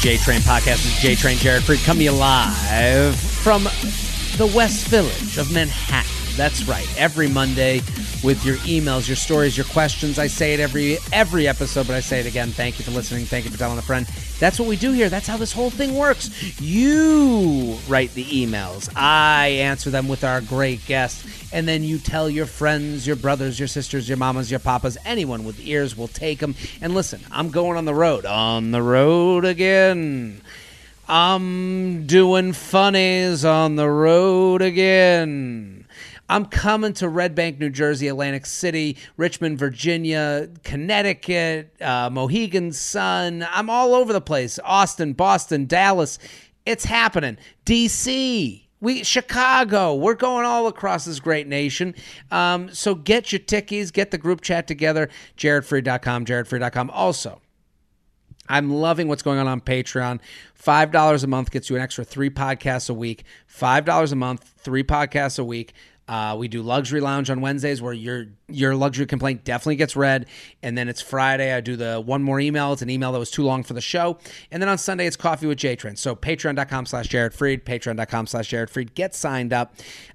J Train podcast. It's J Train Jared Freid coming live from the West Village of Manhattan. That's right. Every Monday with your emails, your stories, your questions. I say it every every episode, but I say it again. Thank you for listening. Thank you for telling a friend. That's what we do here. That's how this whole thing works. You write the emails. I answer them with our great guests. And then you tell your friends, your brothers, your sisters, your mamas, your papas, anyone with ears will take them. And listen, I'm going on the road. On the road again. I'm doing funnies on the road again. I'm coming to Red Bank, New Jersey, Atlantic City, Richmond, Virginia, Connecticut, uh, Mohegan Sun. I'm all over the place. Austin, Boston, Dallas. It's happening. DC. We Chicago. We're going all across this great nation. Um, so get your tickies, get the group chat together. JaredFreid.com, JaredFreid.com. Also, I'm loving what's going on on Patreon. $5 a month gets you an extra three podcasts a week. $5 a month, three podcasts a week. Uh, we do luxury lounge on Wednesdays where your your luxury complaint definitely gets read, and then it's Friday. I do the one more email. It's an email that was too long for the show, and then on Sunday it's coffee with J Train. So Patreon.com/slash Jared Freid, Patreon.com/slash Jared Freid. Get signed up,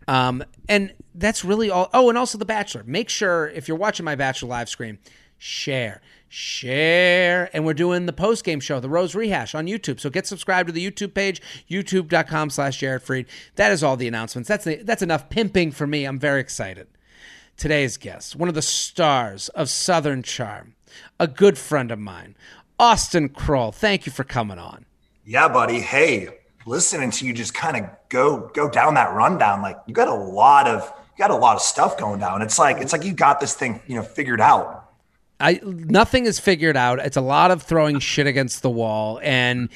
um, and that's really all. Oh, and also The Bachelor. Make sure if you're watching my Bachelor live stream, share. Share. And we're doing the post game show the rose rehash on youtube. So get subscribed to the youtube page youtube.com slash jared freid that is all the announcements. That's the, that's enough pimping for me. I'm very excited. Today's guest one of the stars of southern charm a good friend of mine austin kroll. Thank you for coming on. Yeah buddy. Hey listening to you just kind of go go down that rundown like you got a lot of you got a lot of stuff going down. It's like it's like you got this thing you know figured out I nothing is figured out. It's a lot of throwing shit against the wall, and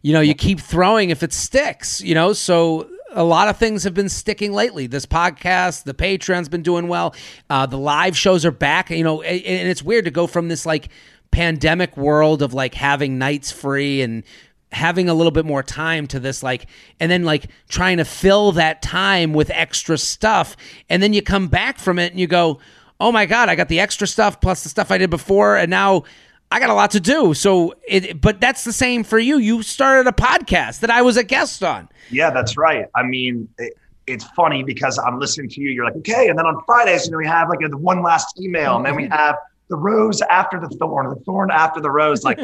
you know you keep throwing if it sticks. You know, so a lot of things have been sticking lately. This podcast, the Patreon's been doing well. Uh, the live shows are back. You know, and, and it's weird to go from this like pandemic world of like having nights free and having a little bit more time to this like and then like trying to fill that time with extra stuff and then you come back from it and you go oh my god, I got the extra stuff plus the stuff I did before, and now I got a lot to do. So, it, but that's the same for you. You started a podcast that I was a guest on. Yeah, that's right. I mean, it, it's funny because I'm listening to you. You're like, okay, and then on Fridays, you know, we have like a, one last email, and then we have the rose after the thorn, the thorn after the rose. Like,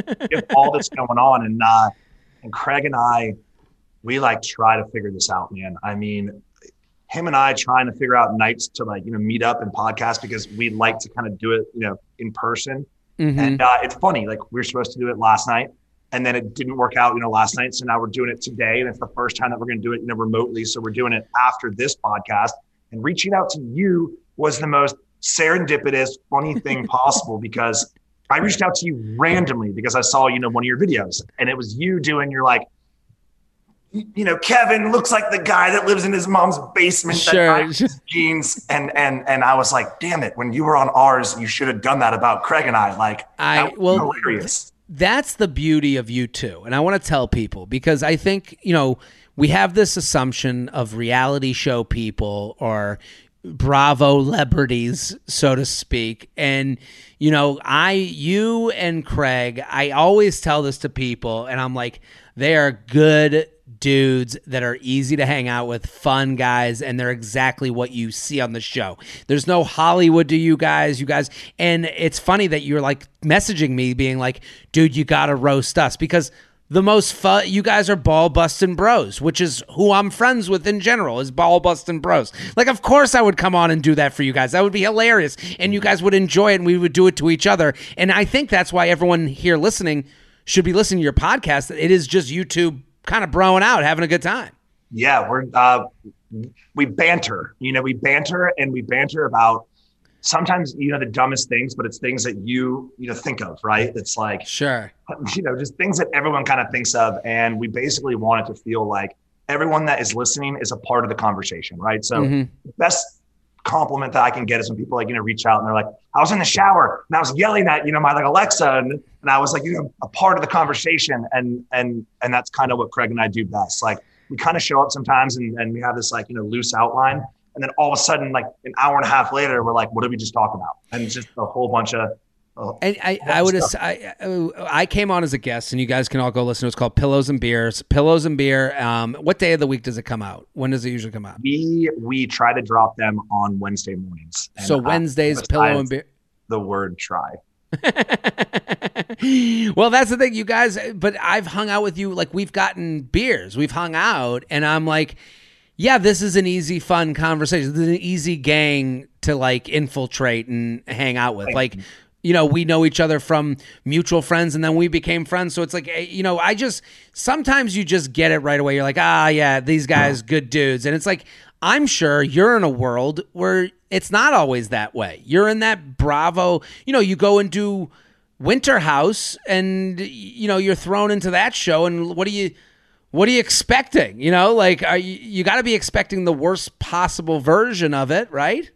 all this going on, and uh, and Craig and I, we like try to figure this out, man. I mean, him and I trying to figure out nights to like, you know, meet up and podcast because we like to kind of do it, you know, in person. Mm-hmm. And uh, it's funny, like we were supposed to do it last night and then it didn't work out, you know, last night. So now we're doing it today. And it's the first time that we're going to do it, you know, remotely. So we're doing it after this podcast and reaching out to you was the most serendipitous, funny thing possible because I reached out to you randomly because I saw, you know, one of your videos and it was you doing your like, you know, Kevin looks like the guy that lives in his mom's basement sure. jeans. And and and I was like, damn it, when you were on ours, you should have done that about Craig and I. Like I well hilarious. That's the beauty of you too. And I want to tell people because I think, you know, we have this assumption of reality show people or Bravo celebrities, so to speak. And, you know, I, you and Craig, I always tell this to people, and I'm like, they are good dudes that are easy to hang out with, fun guys, and they're exactly what you see on the show. There's no Hollywood to you guys, you guys. And it's funny that you're like messaging me being like, dude, you got to roast us because the most fun you guys are ball busting bros which is who i'm friends with in general is ball busting bros like of course i would come on and do that for you guys that would be hilarious and you guys would enjoy it and we would do it to each other and i think that's why everyone here listening should be listening to your podcast it is just youtube kind of broing out, having a good time. Yeah, we're uh, we banter. You know, we banter and we banter about sometimes you know the dumbest things, but it's things that you you know think of, right? It's like sure, you know, just things that everyone kind of thinks of, and we basically want it to feel like everyone that is listening is a part of the conversation, right? So mm-hmm. best compliment that I can get is when people like, you know, reach out and they're like, I was in the shower and I was yelling at, you know, my like Alexa and, and I was like, you know, a part of the conversation. And, and, and that's kind of what Craig and I do best. Like we kind of show up sometimes and, and we have this like, you know, loose outline. And then all of a sudden, like an hour and a half later, we're like, what did we just talk about? And it's just a whole bunch of Oh, And I, I would, ass- I, I came on as a guest, and you guys can all go listen. It's called Pillows and Beers. Pillows and Beer. Um, what day of the week does it come out? When does it usually come out? we we try to drop them on Wednesday mornings. So I Wednesdays, Pillow and Beer. The word try. well, that's the thing, you guys. But I've hung out with you. Like we've gotten beers, we've hung out, and I'm like, yeah, this is an easy, fun conversation. This is an easy gang to like infiltrate and hang out with. Like, you know, we know each other from mutual friends, and then we became friends. So it's like, eh, you know, I just sometimes you just get it right away. You're like, ah, yeah, these guys, good dudes, and it's like. I'm sure you're in a world where it's not always that way. You're in that Bravo, you know, you go and do Winter House and you know, you're thrown into that show and what are you what are you expecting? You know, like you, you got to be expecting the worst possible version of it, right?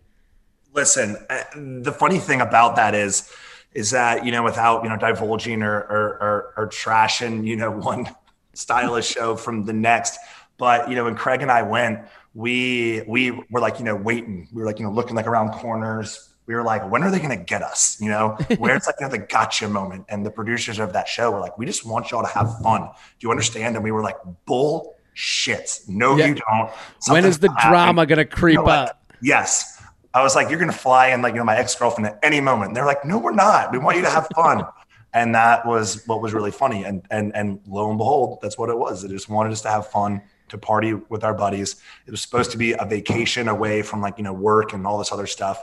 Listen, uh, the funny thing about that is, is that you know, without you know divulging or or, or, or trashing, you know, one stylish show from the next, but you know, when Craig and I went, we we were like, you know, waiting. We were like, you know, looking like around corners. We were like, when are they going to get us? You know, where it's like you know, the gotcha moment. And the producers of that show were like, we just want y'all to have fun. Do you understand? And we were like, bullshit. No, Yeah. you don't. when Something's is the drama going to creep You know up? Yes. I was like, you're gonna fly in like you know my ex girlfriend at any moment. And they're like, no, we're not. We want you to have fun. and that was what was really funny. And and and lo and behold, that's what it was. They just wanted us to have fun, to party with our buddies. It was supposed to be a vacation away from like you know work and all this other stuff.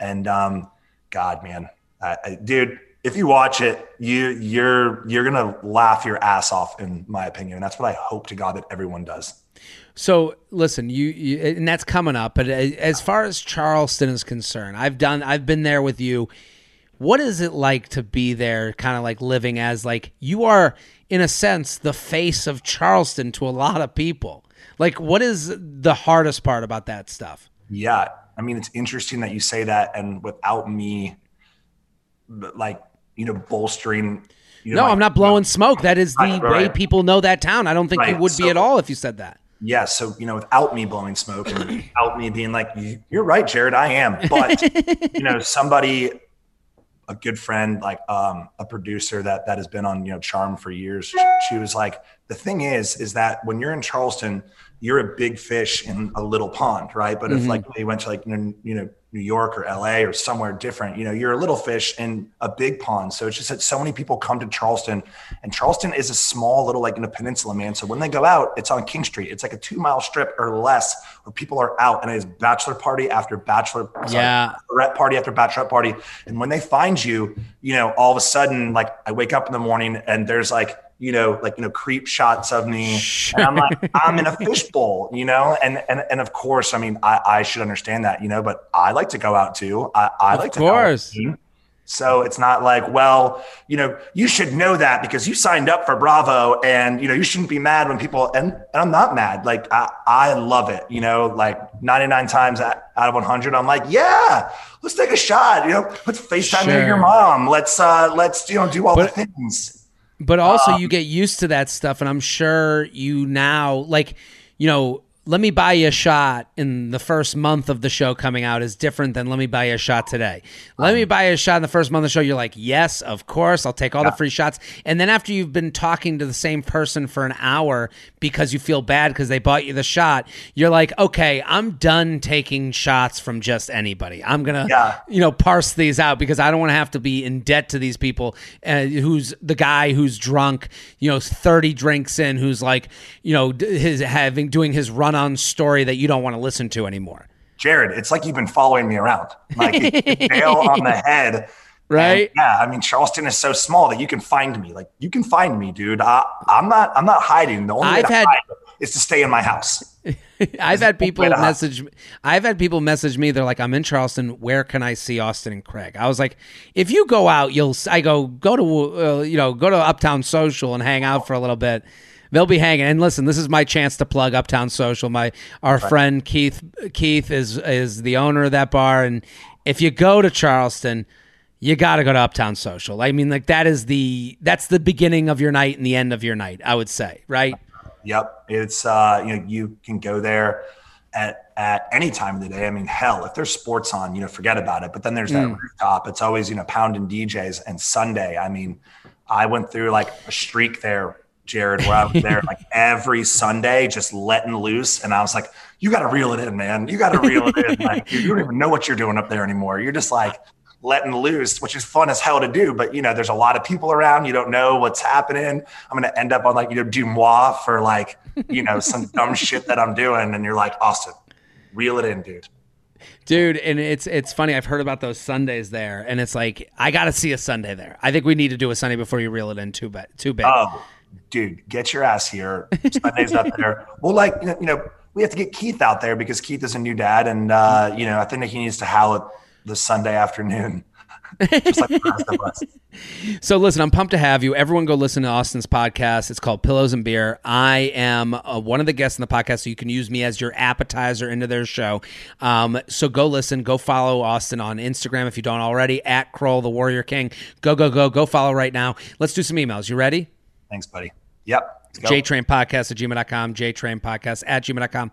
And um, God, man, I, I, dude, if you watch it, you you're you're gonna laugh your ass off, in my opinion. And that's what I hope to God that everyone does. So listen, you, you and that's coming up. But as far as Charleston is concerned, I've done, I've been there with you. What is it like to be there, kind of like living as like you are, in a sense, the face of Charleston to a lot of people? Like, what is the hardest part about that stuff? Yeah, I mean, it's interesting that you say that, and without me, like you know, bolstering. You know, No, my- I'm not blowing smoke. That is the Right, way right. people know that town. I don't think Right, would be at all if you said that. Yeah, so you know, without me blowing smoke and without me being like, "You're right, Jared, I am," but you know, somebody, a good friend, like um, a producer that that has been on you know Charm for years, she, was like, "The thing is, is that when you're in Charleston, you're a big fish in a little pond, right? But if like you went to like you know New York or LA or somewhere different, you know, you're a little fish in a big pond. So it's just that so many people come to Charleston, and Charleston is a small little like in a peninsula, man. So when they go out, it's on King Street. It's like a two mile strip or less where people are out, and it is bachelor party after bachelor, sorry, Yeah. bachelorette party after bachelorette party. And when they find you, you know, all of a sudden, like I wake up in the morning and there's like you know, like you know, creep shots of me, and I'm like, I'm in a fishbowl, you know, and and and of course, I mean, I, I should understand that, you know, but I like to go out too. I, I like to. out course. the team. So it's not like, well, you know, you should know that because you signed up for Bravo, and you know, you shouldn't be mad when people. And, and I'm not mad. Like I, I love it. You know, like 99 times out of 100, I'm like, yeah, let's take a shot. You know, let's Facetime Sure. your mom. Let's uh, let's you know do all But- the things. But also, Um, you get used to that stuff, and I'm sure you now like, you know, let me buy you a shot in the first month of the show coming out is different than let me buy you a shot today. Let Um, me buy you a shot in the first month of the show. You're like, yes, of course, I'll take all the free shots. And then after you've been talking to the same person for an hour because you feel bad because they bought you the shot, you're like, okay, I'm done taking shots from just anybody. I'm gonna, Yeah. you know, parse these out because I don't want to have to be in debt to these people. Uh, who's the guy who's drunk, you know, thirty drinks in, who's like, you know, his having doing his story that you don't want to listen to anymore. Jared, it's like you've been following me around, like nail on the head. Right? And, yeah, I mean Charleston is so small that you can find me. Like you can find me, dude. I, I'm not. I'm not hiding. The only way I've to had- hide is to stay in my house. I've had people way message. I've had people message me. They're like, "I'm in Charleston. Where can I see Austin and Craig?" I was like, "If you go out, you'll." I go go to uh, you know go to Uptown Social and hang out for a little bit. They'll be hanging. And listen, this is my chance to plug Uptown Social. My our friend Keith Keith is is the owner of that bar, and if you go to Charleston. You got to go to Uptown Social. I mean, like that is the that's the beginning of your night and the end of your night. I would say, right? Yep, it's uh, you know you can go there, at at any time of the day. I mean, hell, if there's sports on, you know, forget about it. But then there's that mm. rooftop. It's always, you know, pounding DJs. And Sunday, I mean, I went through like a streak there, Jared, where I was there like every Sunday, just letting loose. And I was like, you got to reel it in, man. You got to reel it in. Like, you don't even know what you're doing up there anymore. You're just like letting loose, which is fun as hell to do. But you know, there's a lot of people around. You don't know what's happening. I'm gonna end up on like you know DeuxMoi for like you know some dumb shit that I'm doing, and you're like Austin, reel it in, dude. Dude, and it's it's funny. I've heard about those Sundays there, and it's like I got to see a Sunday there. I think we need to do a Sunday before you reel it in too big. Too big. Oh, dude, get your ass here. Sundays up there. Well, like you know, we have to get Keith out there because Keith is a new dad, and uh, you know, I think that he needs to howl it this Sunday afternoon. like so listen, I'm pumped to have you. Everyone go listen to Austin's podcast. It's called Pillows and Beer. I am uh, one of the guests in the podcast, so you can use me as your appetizer into their show. Um, so go listen, go follow Austin on Instagram if you don't already, at Kroll the Warrior King. Go, go, go, go follow right now. Let's do some emails. You ready? Thanks, buddy. Yep. JTrain Podcast at gmail.com, JTrain Podcast at gmail.com.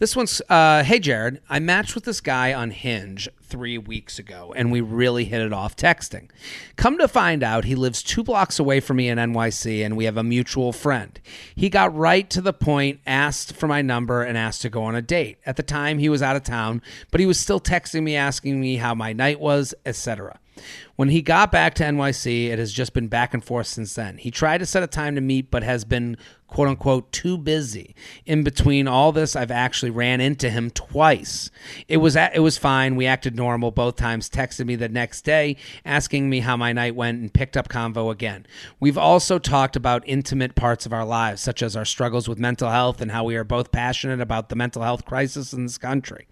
This one's, uh, hey, Jared, I matched with this guy on Hinge three weeks ago, and we really hit it off texting. Come to find out, he lives two blocks away from me in NYC, and we have a mutual friend. He got right to the point, asked for my number, and asked to go on a date. At the time, he was out of town, but he was still texting me, asking me how my night was, etc. When he got back to NYC, it has just been back and forth since then. He tried to set a time to meet, but has been quote unquote too busy. In between all this, I've actually ran into him twice. It was it was fine. We acted normal both times. Texted me the next day asking me how my night went and picked up convo again. We've also talked about intimate parts of our lives, such as our struggles with mental health and how we are both passionate about the mental health crisis in this country.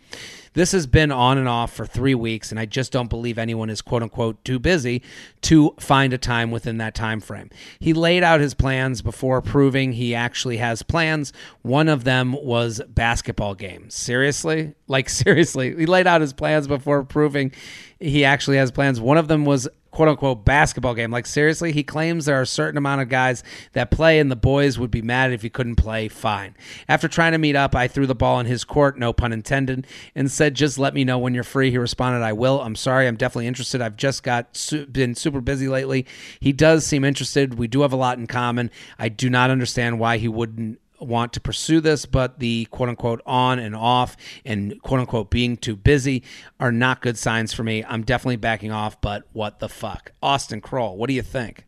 This has been on and off for three weeks, and I just don't believe anyone is quote unquote too busy to find a time within that time frame. He laid out his plans before proving he actually has plans. One of them was basketball games. Seriously? Like seriously. He laid out his plans before proving he actually has plans. One of them was quote unquote basketball game. Like seriously, he claims there are a certain amount of guys that play and the boys would be mad if he couldn't play. Fine. After trying to meet up, I threw the ball in his court, no pun intended, and said, "Just let me know when you're free." He responded, "I will. I'm sorry. I'm definitely interested. I've just got su- been super busy lately." He does seem interested. We do have a lot in common. I do not understand why he wouldn't want to pursue this, but the quote unquote on and off and quote unquote being too busy are not good signs for me. I'm definitely backing off, but what the fuck? Austin Kroll, what do you think?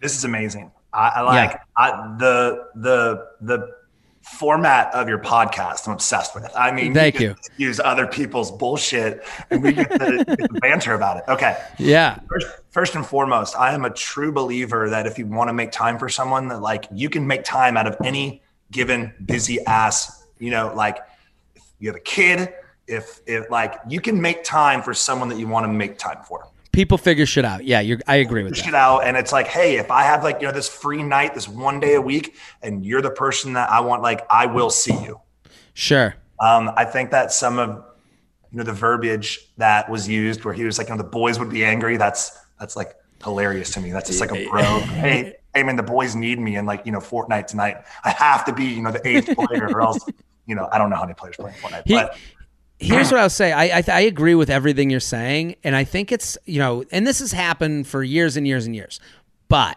This is amazing. I, I like yeah. I, the the the format of your podcast. I'm obsessed with. It. I mean, thank you. you. Use other people's bullshit, and we get to banter about it. Okay. Yeah. First, first and foremost, I am a true believer that if you want to make time for someone, that like you can make time out of any given busy ass, you know, like if you have a kid, if if like you can make time for someone that you want to make time for. People figure shit out. Yeah, you're, I agree with that. Shit out, and it's like, hey, if I have like you know this free night, this one day a week, and you're the person that I want, like I will see you. Sure. Um, I think that some of you know the verbiage that was used, where he was like, you know, the boys would be angry. That's that's like hilarious to me. That's just like a bro. hey, hey man, the boys need me in like, you know, Fortnite tonight. I have to be, you know, the eighth player or else, you know, I don't know how many players play Fortnite. He, but here's what I'll say. I, I, I agree with everything you're saying, and I think it's you know, and this has happened for years and years and years, but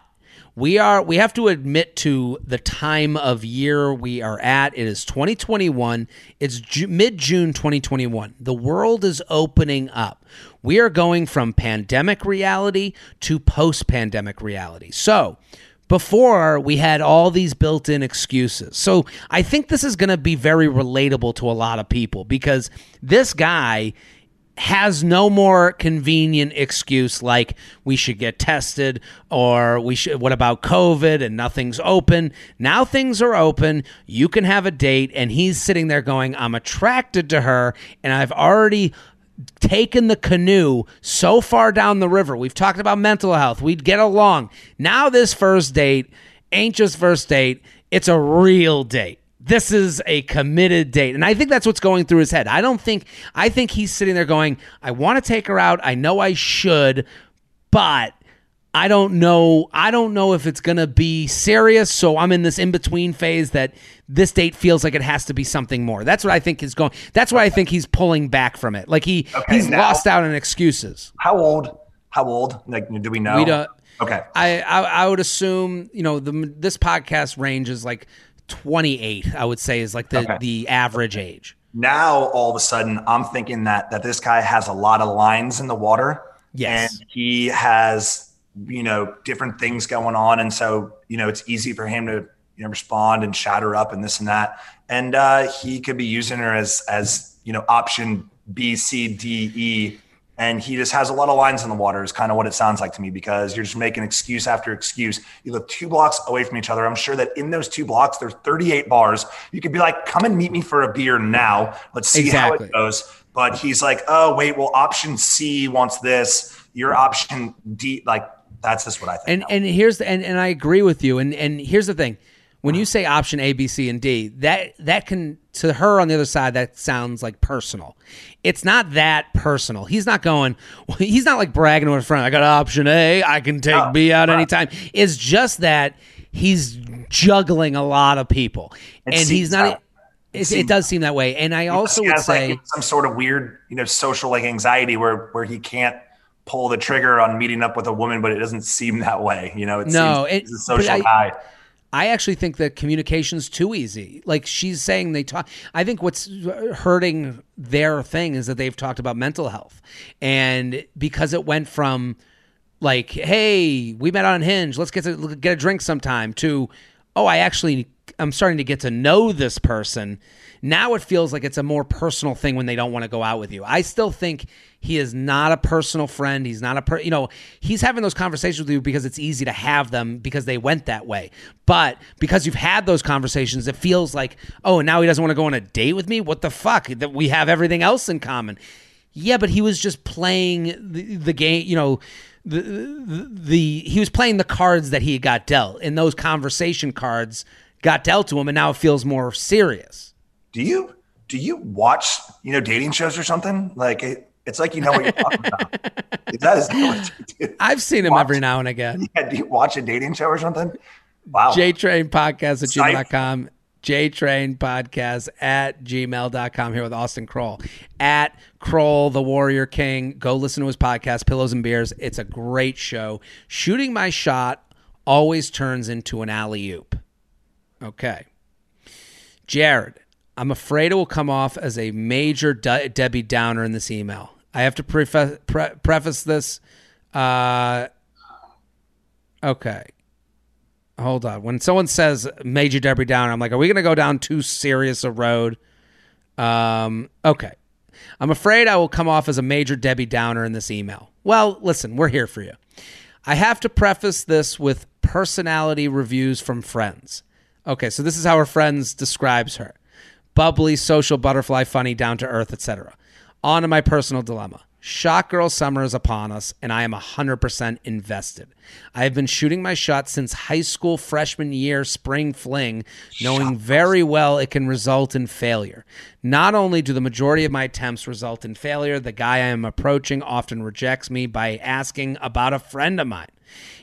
we are we have to admit to the time of year we are at it is 2021 it's Ju- mid June 2021 the world is opening up we are going from pandemic reality to post pandemic reality so before we had all these built in excuses. So I think this is going to be very relatable to a lot of people because this guy has no more convenient excuse like we should get tested or we should what about covid and nothing's open now things are open you can have a date and he's sitting there going i'm attracted to her and i've already taken the canoe so far down the river we've talked about mental health we'd get along now this first date ain't just first date it's a real date this is a committed date. And I think that's what's going through his head. I don't think, I think he's sitting there going, I want to take her out. I know I should, but I don't know. I don't know if it's gonna be serious. So I'm in this in between phase that this date feels like it has to be something more. That's what I think is going. That's why I think he's pulling back from it. Like he Okay, he's now- lost out on excuses. How old? How old? Like, do we know? We don't. Okay. I, I I would assume you know the this podcast range is like 28. I would say is like the Okay. the average age. now all of a sudden I'm thinking that that this guy has a lot of lines in the water. Yes. And he has, you know, different things going on. And so, you know, it's easy for him to, you know, respond and shout her up and this and that. And uh, he could be using her as as, you know, option B, C, D, E. And he just has a lot of lines in the water, is kind of what it sounds like to me, because you're just making excuse after excuse. You live two blocks away from each other. I'm sure that in those two blocks, there's 38 bars. You could be like, come and meet me for a beer now. Let's see how it goes. But he's like, oh, wait, well, option C wants this. Your option D, like, that's just what I think. And now. and here's the and, and I agree with you. And and here's the thing. When you uh-huh. say option A, B, C, and D, that that can to her on the other side that sounds like personal. It's not that personal. He's not going. He's not like bragging to a friend. I got option A. I can take B out anytime. It's just that he's juggling a lot of people, It and he's not. that- It, it, does seem that way. And I also he would say, like some sort of weird, you know, social like anxiety where where he can't pull the trigger on meeting up with a woman, but it doesn't seem that way. You know, it No, seems it- he's a social I- guy. I actually think that communication's too easy. Like she's saying they talk I think what's hurting their thing is that they've talked about mental health. And because it went from like, hey, we met on Hinge, let's get to get a drink sometime to oh, I actually I'm starting to get to know this person. Now it feels like it's a more personal thing when they don't want to go out with you. I still think he is not a personal friend. He's not a per, you know, he's having those conversations with you because it's easy to have them because they went that way. But because you've had those conversations, it feels like, oh, now he doesn't want to go on a date with me? What the fuck? That we have everything else in common. Yeah, but he was just playing the, the game, you know, the, the the he was playing the cards that he got dealt, and those conversation cards got dealt to him, and now it feels more serious. Do you do you watch you know dating shows or something? Like it, it's like you know what you're talking about. that is what you do. I've seen him Watch. every now and again. Yeah, do you watch a dating show or something? Wow. JTrain Podcast at gmail.com. JTrain Podcast at gmail.com here with Austin Kroll. At Kroll, the Warrior King. Go listen to his podcast, Pillows and Beers. It's a great show. Shooting my shot always turns into an alley oop. Okay. Jared, I'm afraid it will come off as a major De- Debbie Downer in this email. I have to preface, pre- preface this. Uh, okay. Hold on. When someone says major Debbie Downer, I'm like, are we going to go down too serious a road? Um, okay. I'm afraid I will come off as a major Debbie Downer in this email. Well, listen, we're here for you. I have to preface this with personality reviews from friends. Okay, so this is how her friends describes her. Bubbly, social butterfly, funny, down to earth, etc. On to my personal dilemma. Shot Girl Summer is upon us, and I am 100% invested. I have been shooting my shot since high school freshman year spring fling, knowing very well it can result in failure. Not only do the majority of my attempts result in failure, the guy I am approaching often rejects me by asking about a friend of mine.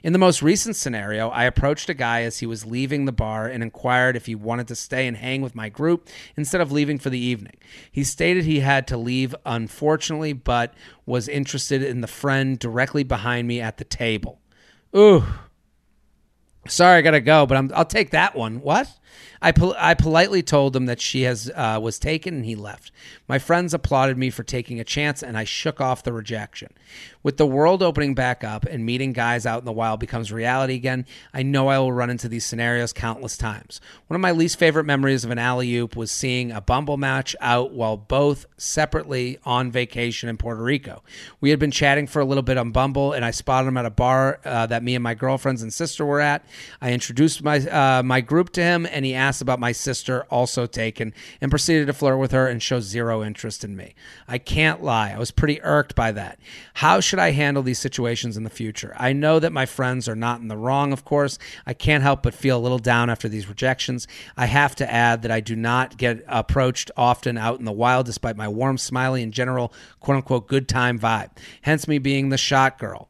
In the most recent scenario, I approached a guy as he was leaving the bar and inquired if he wanted to stay and hang with my group instead of leaving for the evening. He stated he had to leave, unfortunately, but was interested in the friend directly behind me at the table. Ooh. Sorry, I gotta go, but I'm, I'll take that one. What? I, pol- I politely told him that she has uh, was taken, and he left. My friends applauded me for taking a chance, and I shook off the rejection. With the world opening back up and meeting guys out in the wild becomes reality again, I know I will run into these scenarios countless times. One of my least favorite memories of an alley oop was seeing a Bumble match out while both separately on vacation in Puerto Rico. We had been chatting for a little bit on Bumble, and I spotted him at a bar uh, that me and my girlfriends and sister were at. I introduced my uh, my group to him, and he asked about my sister, also taken, and proceeded to flirt with her and show zero interest in me. I can't lie; I was pretty irked by that. How should I handle these situations in the future? I know that my friends are not in the wrong, of course. I can't help but feel a little down after these rejections. I have to add that I do not get approached often out in the wild, despite my warm, smiley, and general quote unquote good time vibe. Hence me being the shot girl.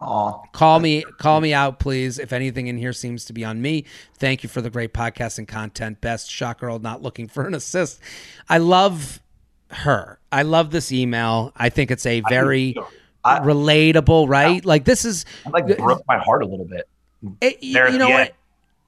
Aw. Call me, call me out, please. If anything in here seems to be on me, thank you for the great podcast and content. Best shot girl, not looking for an assist. I love her. I love this email. I think it's a very I- relatable, right? Like this is, It like broke my heart a little bit. it, you know what?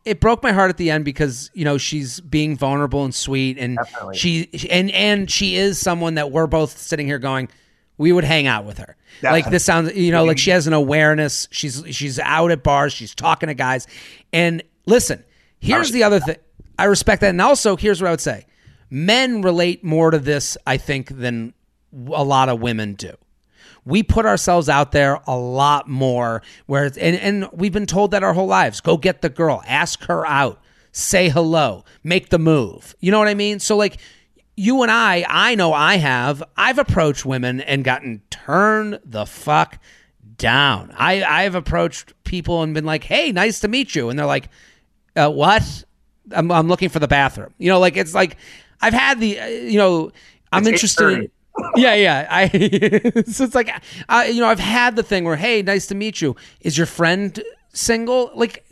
It broke my heart at the end because you know she's being vulnerable and sweet, and Definitely. she and and she is someone that we're both sitting here going, we would hang out with her. Like this sounds, you know, like she has an awareness. She's she's out at bars. She's talking to guys. And listen, here's the other thing. I respect that, and also here's what I would say: men relate more to this, I think, than a lot of women do we put ourselves out there a lot more where it's, and, and we've been told that our whole lives go get the girl ask her out say hello make the move you know what i mean so like you and i i know i have i've approached women and gotten turned the fuck down i i've approached people and been like hey nice to meet you and they're like uh, what I'm, I'm looking for the bathroom you know like it's like i've had the uh, you know i'm It's interested in yeah, yeah. I so it's like I, you know, I've had the thing where, hey, nice to meet you. Is your friend single? Like,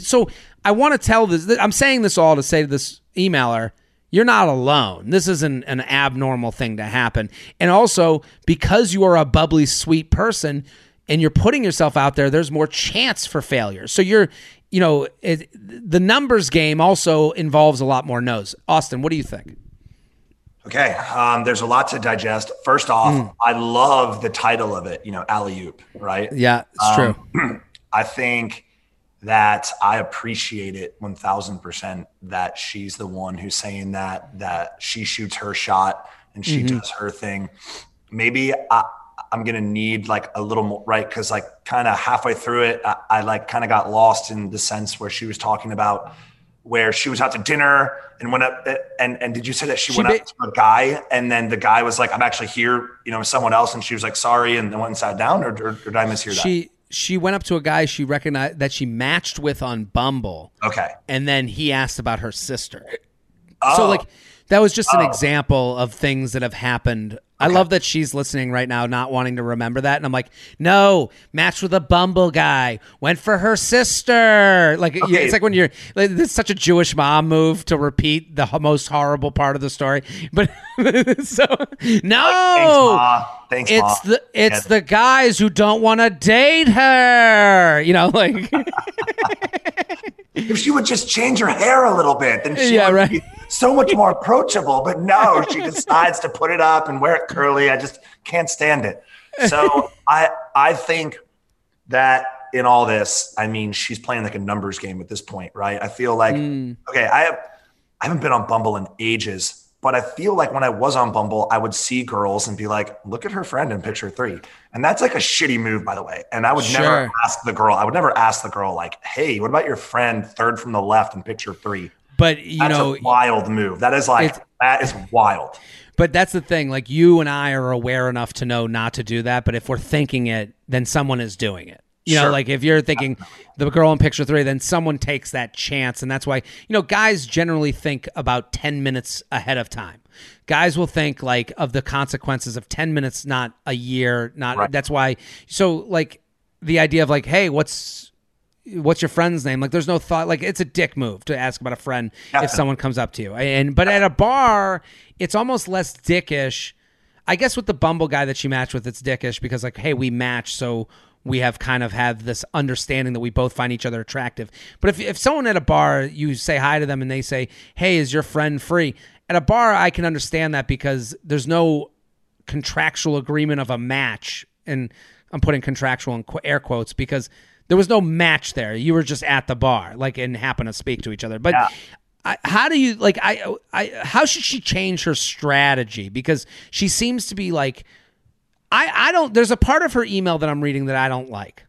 so I want to tell this. I'm saying this all to say to this emailer, you're not alone. This isn't an abnormal thing to happen. And also, because you are a bubbly, sweet person and you're putting yourself out there, there's more chance for failure. So you're, you know, it, the numbers game also involves a lot more no's. Austin, what do you think? Okay, um, there's a lot to digest. First off, Hmm. I love the title of it. You know, alley oop, right? Yeah, it's true. Um, I think that I appreciate it 1000% that she's the one who's saying that, that she shoots her shot and she Mm-hmm. does her thing. Maybe I, I'm going to need like a little more, right? Cause like kind of halfway through it, I, I like kind of got lost in the sense where she was talking about where she was out to dinner and went up and, and did you say that she, She went ba- up to a guy and then the guy was like, I'm actually here, you know, someone else. And she was like, sorry. And then went and sat down or, or, or did I mishear that? she she went up to a guy she recognized that she matched with on Bumble, okay. and then he asked about her sister. Oh. So like that was just an Oh. example of things that have happened. I love that she's listening right now, not wanting to remember that, and I'm like, no, matched with a Bumble guy, went for her sister. Like yeah, it's like when you're, like, it's such a Jewish mom move to repeat the ho- most horrible part of the story. But so no, Thanks, Ma. It's the it's the guys who don't want to date her. You know, like if she would just change her hair a little bit, then she Yeah, would right. be so much more approachable. But no, she decides to put it up and wear it curly. I just can't stand it. So I I think that in all this, I mean, she's playing like a numbers game at this point, right? I feel like Mm. okay, I have I haven't been on Bumble in ages, but I feel like when I was on Bumble, I would see girls and be like, look at her friend in picture three. And that's like a shitty move, by the way. And I would Sure. never ask the girl, I would never ask the girl, like, hey, what about your friend third from the left in picture three? but you That's know, a wild move. That is like, that is wild. But that's the thing. Like you and I are aware enough to know not to do that. But if we're thinking it, then someone is doing it. You know, Sure. like if you're thinking the girl in picture three, then someone takes that chance. And that's why, you know, guys generally think about 10 minutes ahead of time. Guys will think like of the consequences of 10 minutes, not a year, not Right. that's why. So, like, the idea of like, hey, what's what's your friend's name? Like, there's no thought. Like, it's a dick move to ask about a friend if someone comes up to you. And but at a bar, it's almost less dickish. I guess with the Bumble guy that she matched with, it's dickish because like, hey, we match, so we have kind of had this understanding that we both find each other attractive. But if if someone at a bar, you say hi to them and they say, hey, is your friend free? At a bar, I can understand that because there's no contractual agreement of a match and i'm putting contractual in qu- air quotes because there was no match there you were just at the bar like and happen to speak to each other but Yeah. I, how do you like I, I how should she change her strategy because she seems to be like i i don't there's a part of her email that i'm reading that i don't like.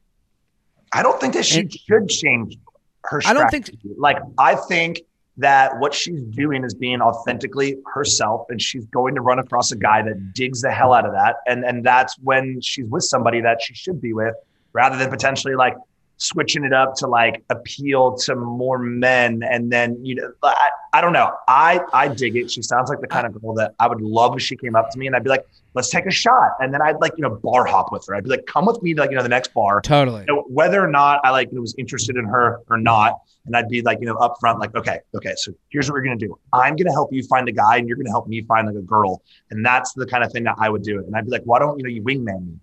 I don't think that she And- should change her I don't think- like I think that what she's doing is being authentically herself and she's going to run across a guy that digs the hell out of that. And and that's when she's with somebody that she should be with rather than potentially like switching it up to like appeal to more men and then you know I, I don't know. I i dig it. She sounds like the kind of girl that i would love if she came up to me and i'd be like let's take a shot. And then i'd like you know bar hop with her. I'd be like come with me to like you know the next bar. Totally. you know, whether or not i like was interested in her or not and i'd be like you know upfront like okay okay so here's what we're gonna do. I'm gonna help you find a guy and you're gonna help me find like a girl. And that's the kind of thing that i would do. And i'd be like why don't you know you wingman me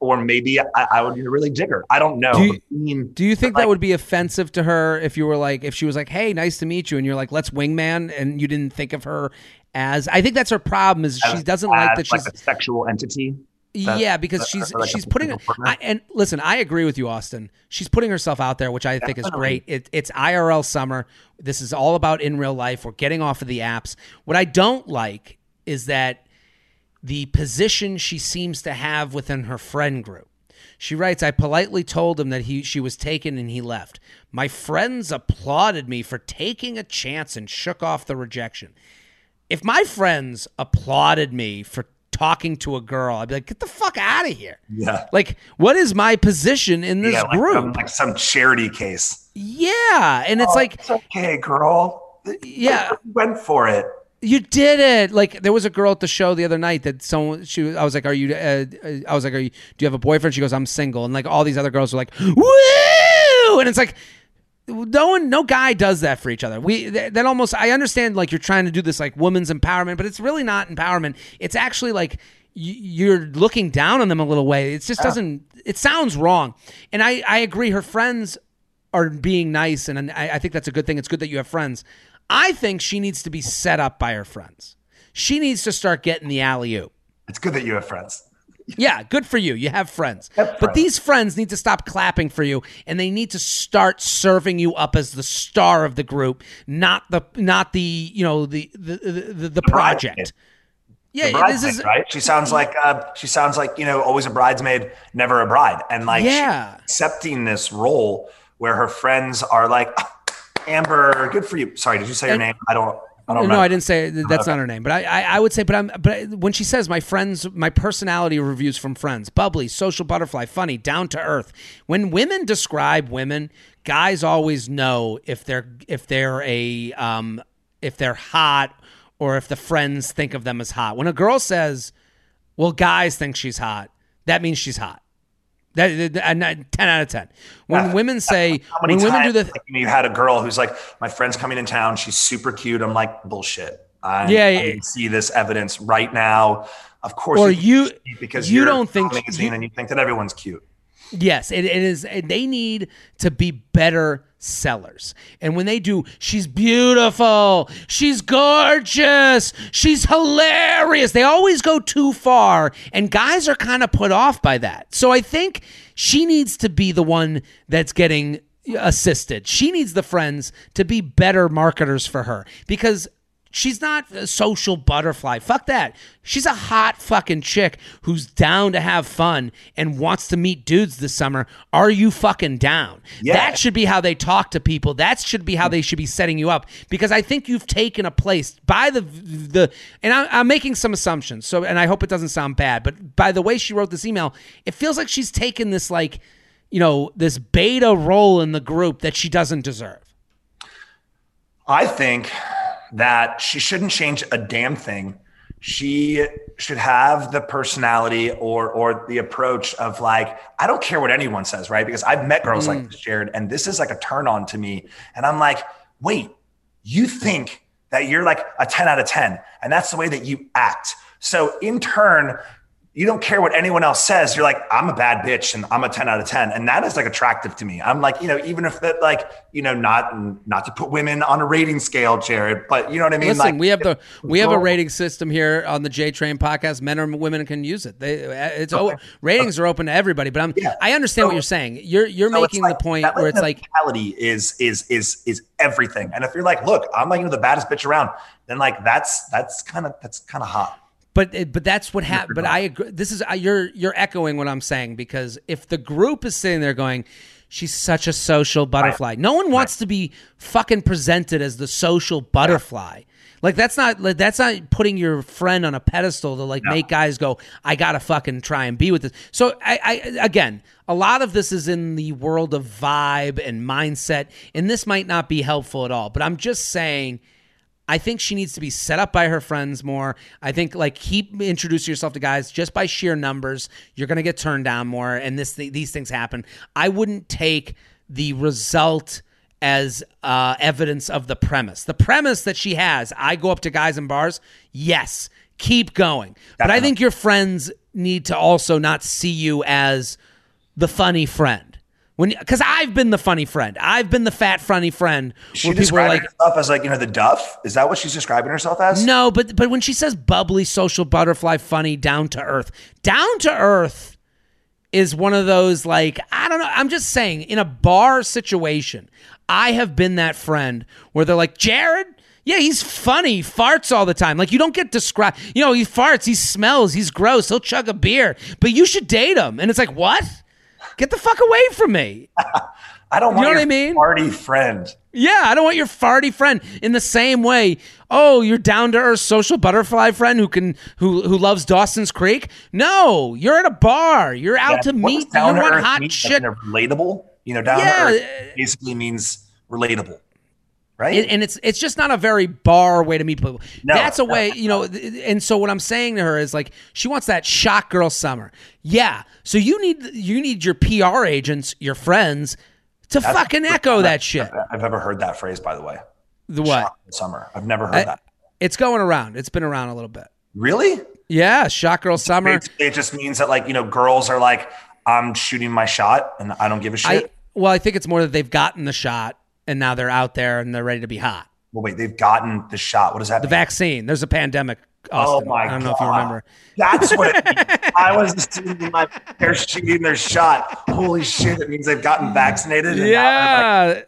or maybe I, I would really dig her. I don't know. Do you- I mean, Do you think like- that would be offensive to her if you were like, if she was like, "Hey, nice to meet you," and you're like, "Let's wingman," and you didn't think of her as? I think that's her problem is she doesn't like that she's a sexual entity. that- yeah because that- she's like she's putting? I, and listen I agree with you Austin she's putting herself out there which I think is great it, it's IRL summer this is all about in real life we're getting off of the apps what I don't like is that the position she seems to have within her friend group she writes, I politely told him that he she was taken and he left. My friends applauded me for taking a chance and shook off the rejection. If my friends applauded me for talking to a girl, I'd be like, get the fuck out of here. Yeah. Like, what is my position in this yeah, like, group? like some charity case. yeah. And it's Oh, like, it's okay, girl. Yeah. You went for it. You did it. Like there was a girl at the show the other night that someone she I was like, "Are you?" Uh, uh, I was like, "Are you? Do you have a boyfriend?" She goes, "I'm single." And like all these other girls were like, "Woo!" And it's like, no one, no guy does that for each other. We that, that almost I understand like you're trying to do this like women's empowerment, but it's really not empowerment. It's actually like you're looking down on them a little way. It just doesn't. It sounds wrong. And I I agree. Her friends are being nice, and I, I think that's a good thing. It's good that you have friends. I think she needs to be set up by her friends. She needs to start getting the alley oop. It's good that you have friends. Yeah, good for you. You have friends. Have But these friends need to stop clapping for you and they need to start serving you up as the star of the group, not the not the, you know, the the the, the, the project. Yeah, this is right. She sounds like uh, she sounds like you know always a bridesmaid, never a bride, and like Yeah. accepting this role where her friends are like, "Ah, Amber, good for you. Sorry, did you say your name? I don't. I don't no, remember. I didn't say that's not her name, but I, I, I would say, but I'm, but when she says my friends, my personality reviews from friends, bubbly, social butterfly, funny, down to earth. When women describe women, guys always know if they're if they're a um if they're hot or if the friends think of them as hot. When a girl says, "Well, guys think she's hot," that means she's hot. That, that- that- ten out of ten. When Yeah. women say, How many when women do the like, you had a girl who's like, my friend's coming in town. She's super cute. I'm like, bullshit. I, Yeah, I yeah. can see this evidence right now. Of course, Or you- because you don't think- amazing you- and you think that everyone's cute. Yes, it, it is. They need to be better sellers. And when they do, she's beautiful, she's gorgeous, she's hilarious. They always go too far, and guys are kind of put off by that. So I think she needs to be the one that's getting assisted. She needs the friends to be better marketers for her because She's not a social butterfly. Fuck that. She's a hot fucking chick who's down to have fun and wants to meet dudes this summer. Are you fucking down? Yeah. That should be how they talk to people. That should be how they should be setting you up because I think you've taken a place by the the and I, I'm making some assumptions. So and I hope it doesn't sound bad, but by the way she wrote this email, it feels like she's taken this like you know this beta role in the group that she doesn't deserve. I think that she shouldn't change a damn thing. She should have the personality or or the approach of like, I don't care what anyone says, right? Because I've met girls like mm. this, Jared, and this is like a turn on to me. And I'm like, wait, you think that you're like a 10 out of 10, and that's the way that you act. So in turn, you don't care what anyone else says. You're like, I'm a bad bitch and I'm a 10 out of 10. And that is like attractive to me. I'm like, you know, even if that like, you know, not not to put women on a rating scale, Jared, but you know what I mean? Listen, like we have the we have a rating system here on the J Train podcast. Men or women can use it. They uh, it's o ratings are open to everybody. But I'm Yeah. I understand what you're saying. You're you're So making like the point that, where it's like mentality is is is is everything. And if you're like, look, I'm like you know the baddest bitch around, then like that's that's kind of that's kind of hot. But it- but that's what happened. But I agree. This is uh, you're you're echoing what I'm saying because if the group is sitting there going, she's such a social butterfly. No one wants to be fucking presented as the social butterfly. Like that's not like, that's not putting your friend on a pedestal to like No. make guys go, I gotta fucking try and be with this. So I, I again, a lot of this is in the world of vibe and mindset, and this might not be helpful at all. But I'm just saying. I think she needs to be set up by her friends more. I think like keep introducing yourself to guys just by sheer numbers. You're gonna get turned down more, and this these things happen. I wouldn't take the result as uh, evidence of the premise. The premise that she has, I go up to guys in bars. Yes, keep going. But I think your friends need to also not see you as the funny friend. When because I've been the funny friend. I've been the fat funny friend She where people are describing like, herself as like you know the Duff. Is that what she's describing herself as? no, but but when she says bubbly, social butterfly, funny, down to earth, down to earth is one of those like I don't know. I'm just saying in a bar situation, I have been that friend where they're like Jared. Yeah, he's funny. Farts all the time. Like you don't get described. You know, he farts. He smells. He's gross. He'll chug a beer. But you should date him. And it's like what? Get the fuck away from me. I don't want you know what your I mean? party friend. Yeah, I don't want your farty friend in the same way. Oh, you're down to earth social butterfly friend who can who who loves Dawson's Creek. No, you're at a bar. You're out to Yeah, what meet. You to want hot? Shit. you know, relatable. You know, down Yeah. to earth basically means relatable, right? and, and it's it's just not a very bar way to meet people. No, That's a no, way, you know. And so what I'm saying to her is like, she wants that shot girl summer. Yeah. So you need you need your PR agents, your friends, to fucking echo that shit. I've ever heard that phrase, by the way. The what? Shot in Summer. I've never heard I- that. It's going around. It's been around a little bit. Really? Yeah, shot girl summer. Basically, it just means that like you know, girls are like, I'm shooting my shot and I don't give a shit. I well, I think it's more that they've gotten the shot and now they're out there and they're ready to be hot. well, wait, they've gotten the shot. What does that The mean? vaccine. There's a pandemic. Oh Austen. my I don't god! know if you remember. That's what it means. I was assuming like they're shooting their shot. Holy shit! It means they've gotten vaccinated. And now they're like, Yeah,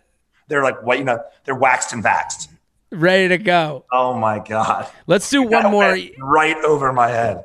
they're like what you know? They're waxed and vaxed ready to go. Oh my god! Let's do one more. right over my head.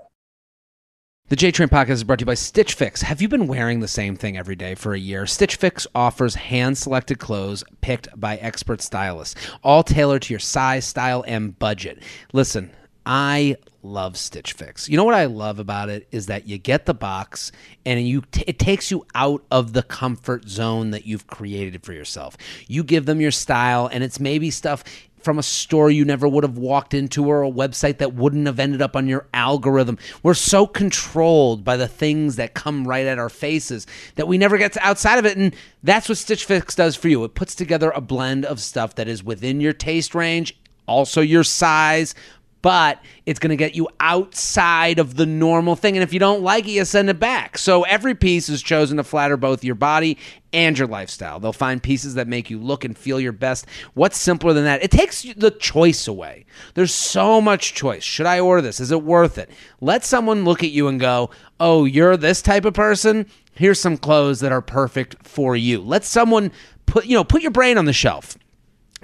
The J Train podcast is brought to you by Stitch Fix. Have you been wearing the same thing every day for a year? Stitch Fix offers hand selected clothes picked by expert stylists, all tailored to your size, style, and budget. Listen, I love Stitch Fix. You know what I love about it is that you get the box and you t- it takes you out of the comfort zone that you've created for yourself. You give them your style and it's maybe stuff from a store you never would have walked into or a website that wouldn't have ended up on your algorithm. We're so controlled by the things that come right at our faces that we never get outside of it. And that's what Stitch Fix does for you. It puts together a blend of stuff that is within your taste range, also your size, but it's going to get you outside of the normal thing. And if you don't like it, you send it back. So every piece is chosen to flatter both your body and your lifestyle. They'll find pieces that make you look and feel your best. What's simpler than that? It takes the choice away. There's so much choice. Should I order this? Is it worth it? Let someone look at you and go, oh, you're this type of person? Here's some clothes that are perfect for you. Let someone put, you know, put your brain on the shelf.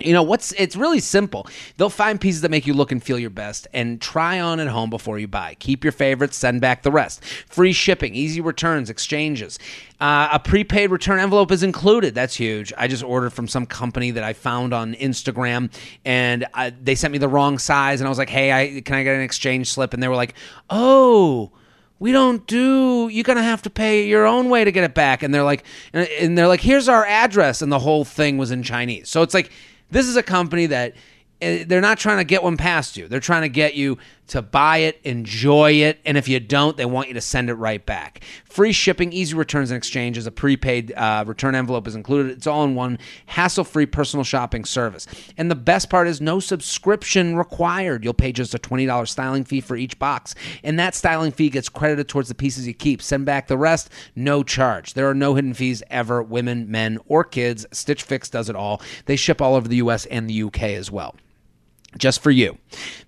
You know what's it's really simple. They'll find pieces that make you look and feel your best and try on at home before you buy. Keep your favorites, send back the rest. Free shipping, easy returns, exchanges. Uh, a prepaid return envelope is included. That's huge. I just ordered from some company that I found on Instagram and I, they sent me the wrong size and I was like, "Hey, I can I get an exchange slip?" and they were like, "Oh, we don't do you're gonna have to pay your own way to get it back and they're like and, and they're like here's our address and the whole thing was in chinese so it's like this is a company that eh, they're not trying to get one past you. They're trying to get you to buy it enjoy it and if you don't they want you to send it right back. Free shipping easy returns and exchanges a prepaid uh, return envelope is included. It's all in one hassle-free personal shopping service. And the best part is no subscription required. You'll pay just a $20 styling fee for each box. And that styling fee gets credited towards the pieces you keep. Send back the rest no charge. There are no hidden fees ever. Women men or kids stitch fix does it all. They ship all over the us and the uk as well just for you.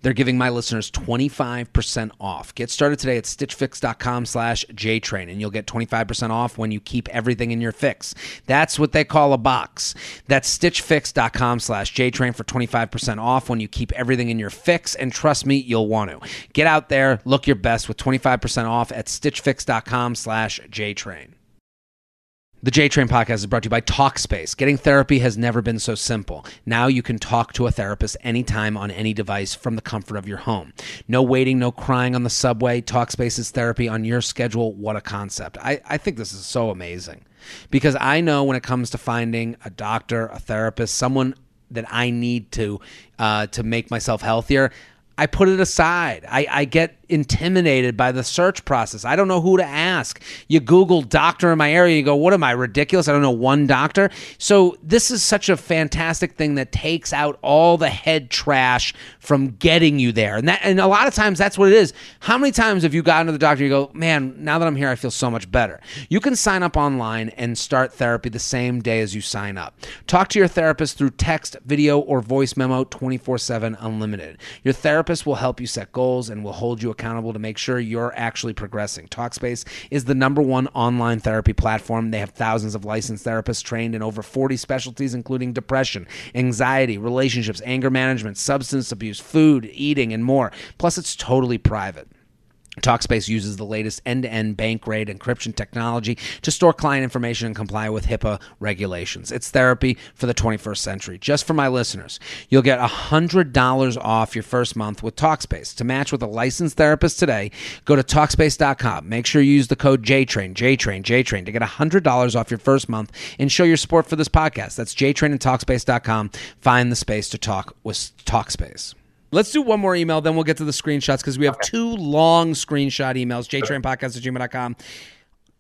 They're giving my listeners 25% off. Get started today at stitchfix.com slash jtrain, and you'll get 25% off when you keep everything in your fix. That's what they call a box. That's stitchfix.com slash jtrain for 25% off when you keep everything in your fix, and trust me, you'll want to. Get out there, look your best with 25% off at stitchfix.com slash jtrain. The J Train podcast is brought to you by Talkspace. Getting therapy has never been so simple. Now you can talk to a therapist anytime on any device from the comfort of your home. No waiting, no crying on the subway. Talkspace is therapy on your schedule. What a concept. I, I think this is so amazing because I know when it comes to finding a doctor, a therapist, someone that I need to uh, to make myself healthier, I put it aside. I, I get intimidated by the search process. I don't know who to ask. You Google doctor in my area, you go, what am I, ridiculous? I don't know one doctor. So this is such a fantastic thing that takes out all the head trash from getting you there. And that and a lot of times that's what it is. How many times have you gotten to the doctor you go, man, now that I'm here, I feel so much better. You can sign up online and start therapy the same day as you sign up. Talk to your therapist through text, video, or voice memo 24-7 unlimited. Your therapist will help you set goals and will hold you accountable to make sure you're actually progressing. Talkspace is the number one online therapy platform. They have thousands of licensed therapists trained in over 40 specialties, including depression, anxiety, relationships, anger management, substance abuse, food, eating, and more. Plus, it's totally private. Talkspace uses the latest end to end bank grade encryption technology to store client information and comply with HIPAA regulations. It's therapy for the 21st century. Just for my listeners, you'll get $100 off your first month with Talkspace. To match with a licensed therapist today, go to Talkspace.com. Make sure you use the code JTRAIN, JTRAIN, JTRAIN to get $100 off your first month and show your support for this podcast. That's JTRAIN and Talkspace.com. Find the space to talk with Talkspace. Let's do one more email, then we'll get to the screenshots because we have okay. two long screenshot emails. JTrainPodcast at gmail.com.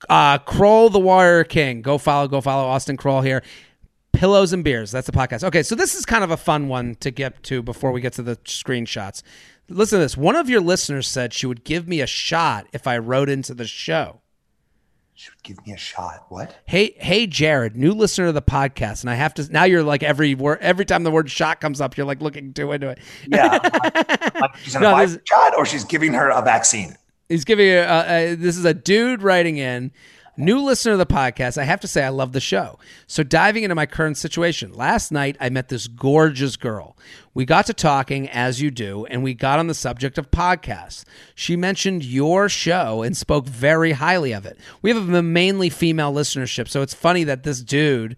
Uh, Kroll the Warrior King. Go follow, go follow Austen Kroll here. Pillows and Beers. That's the podcast. Okay, so this is kind of a fun one to get to before we get to the screenshots. Listen to this. One of your listeners said she would give me a shot if I wrote into the show. She would give me a shot. What? Hey, hey, Jared, new listener to the podcast, and I have to. Now you're like every word, every time the word "shot" comes up, you're like looking too into it. Yeah, like she's no, a shot, or she's giving her a vaccine. He's giving a, a, This is a dude writing in. New listener to the podcast, I have to say I love the show. So, diving into my current situation, last night I met this gorgeous girl. We got to talking, as you do, and we got on the subject of podcasts. She mentioned your show and spoke very highly of it. We have a mainly female listenership, so it's funny that this dude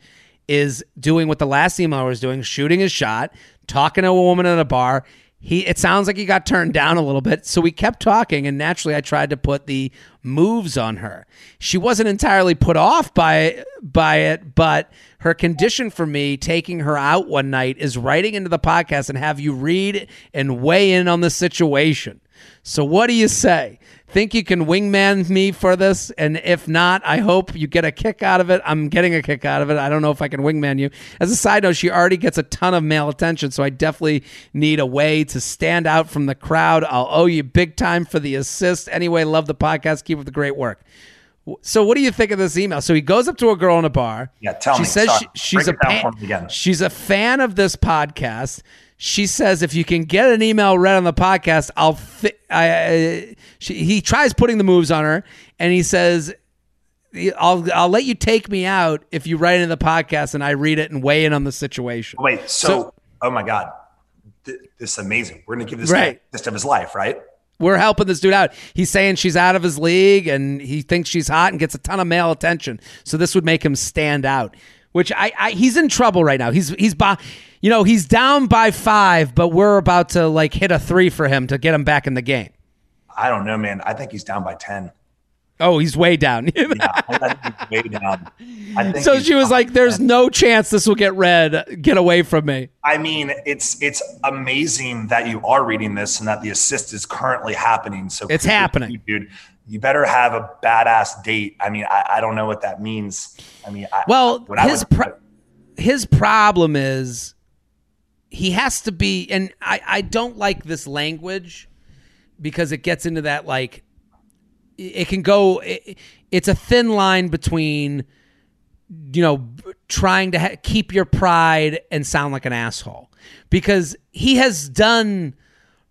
is doing what the last email was doing, shooting his shot, talking to a woman at a bar he it sounds like he got turned down a little bit. So we kept talking and naturally i tried to put the moves on her. She wasn't entirely put off by by it but her condition for me taking her out one night is writing into the podcast and have you read and weigh in on the situation. So what do you say think you can wingman me for this? And if not, I hope you get a kick out of it. I'm getting a kick out of it. I don't know if I can wingman you. As a side note, she already gets a ton of male attention, so I definitely need a way to stand out from the crowd. I'll owe you big time for the assist. Anyway, love the podcast. Keep up the great work. So, what do you think of this email? So he goes up to a girl in a bar. Yeah, tell she me. Says she, she's a fan, she's a fan of this podcast she says if you can get an email read on the podcast, I'll. Fi- I, she, he tries putting the moves on her, and he says, "I'll I'll let you take me out if you write in the podcast and I read it and weigh in on the situation." Wait, so, so oh my god, this is amazing. We're gonna give this right. guy the of his life, right? We're helping this dude out. He's saying she's out of his league and he thinks she's hot and gets a ton of male attention. So this would make him stand out. Which I, I he's in trouble right now. He's he's by you know, he's down by five, but we're about to like hit a three for him to get him back in the game. I don't know, man. I think he's down by 10. Oh, he's way down. yeah, I think he's way down. so she was like, "There's no chance this will get read. Get away from me." I mean, it's it's amazing that you are reading this and that the assist is currently happening. So it's happening, you, dude. You better have a badass date. I mean, I, I don't know what that means. I mean, I, well, his pro- his problem is he has to be, and I, I don't like this language because it gets into that like it can go. It, it's a thin line between you know trying to ha- keep your pride and sound like an asshole because he has done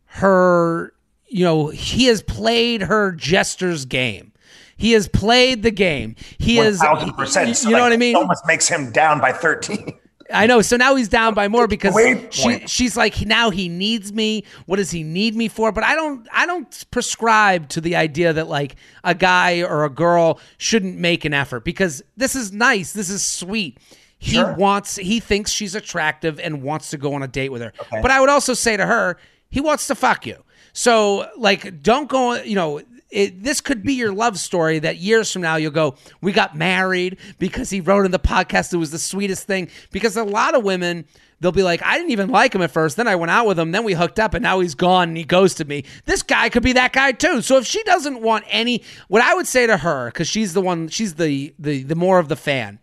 her you know he has played her jester's game he has played the game he 1, is percent you, you know what i mean almost makes him down by 13 I know. So now he's down by more because she, she's like, now he needs me. What does he need me for? But I don't. I don't prescribe to the idea that like a guy or a girl shouldn't make an effort because this is nice. This is sweet. He Sure. wants. He thinks she's attractive and wants to go on a date with her. Okay. But I would also say to her, he wants to fuck you. So like, don't go. You know. It, this could be your love story that years from now you'll go, We got married because he wrote in the podcast it was the sweetest thing. Because a lot of women, they'll be like, I didn't even like him at first. Then I went out with him. Then we hooked up and now he's gone and he ghosted me. This guy could be that guy too. So if she doesn't want any, what I would say to her, because she's the one, she's the, the, the more of the fan,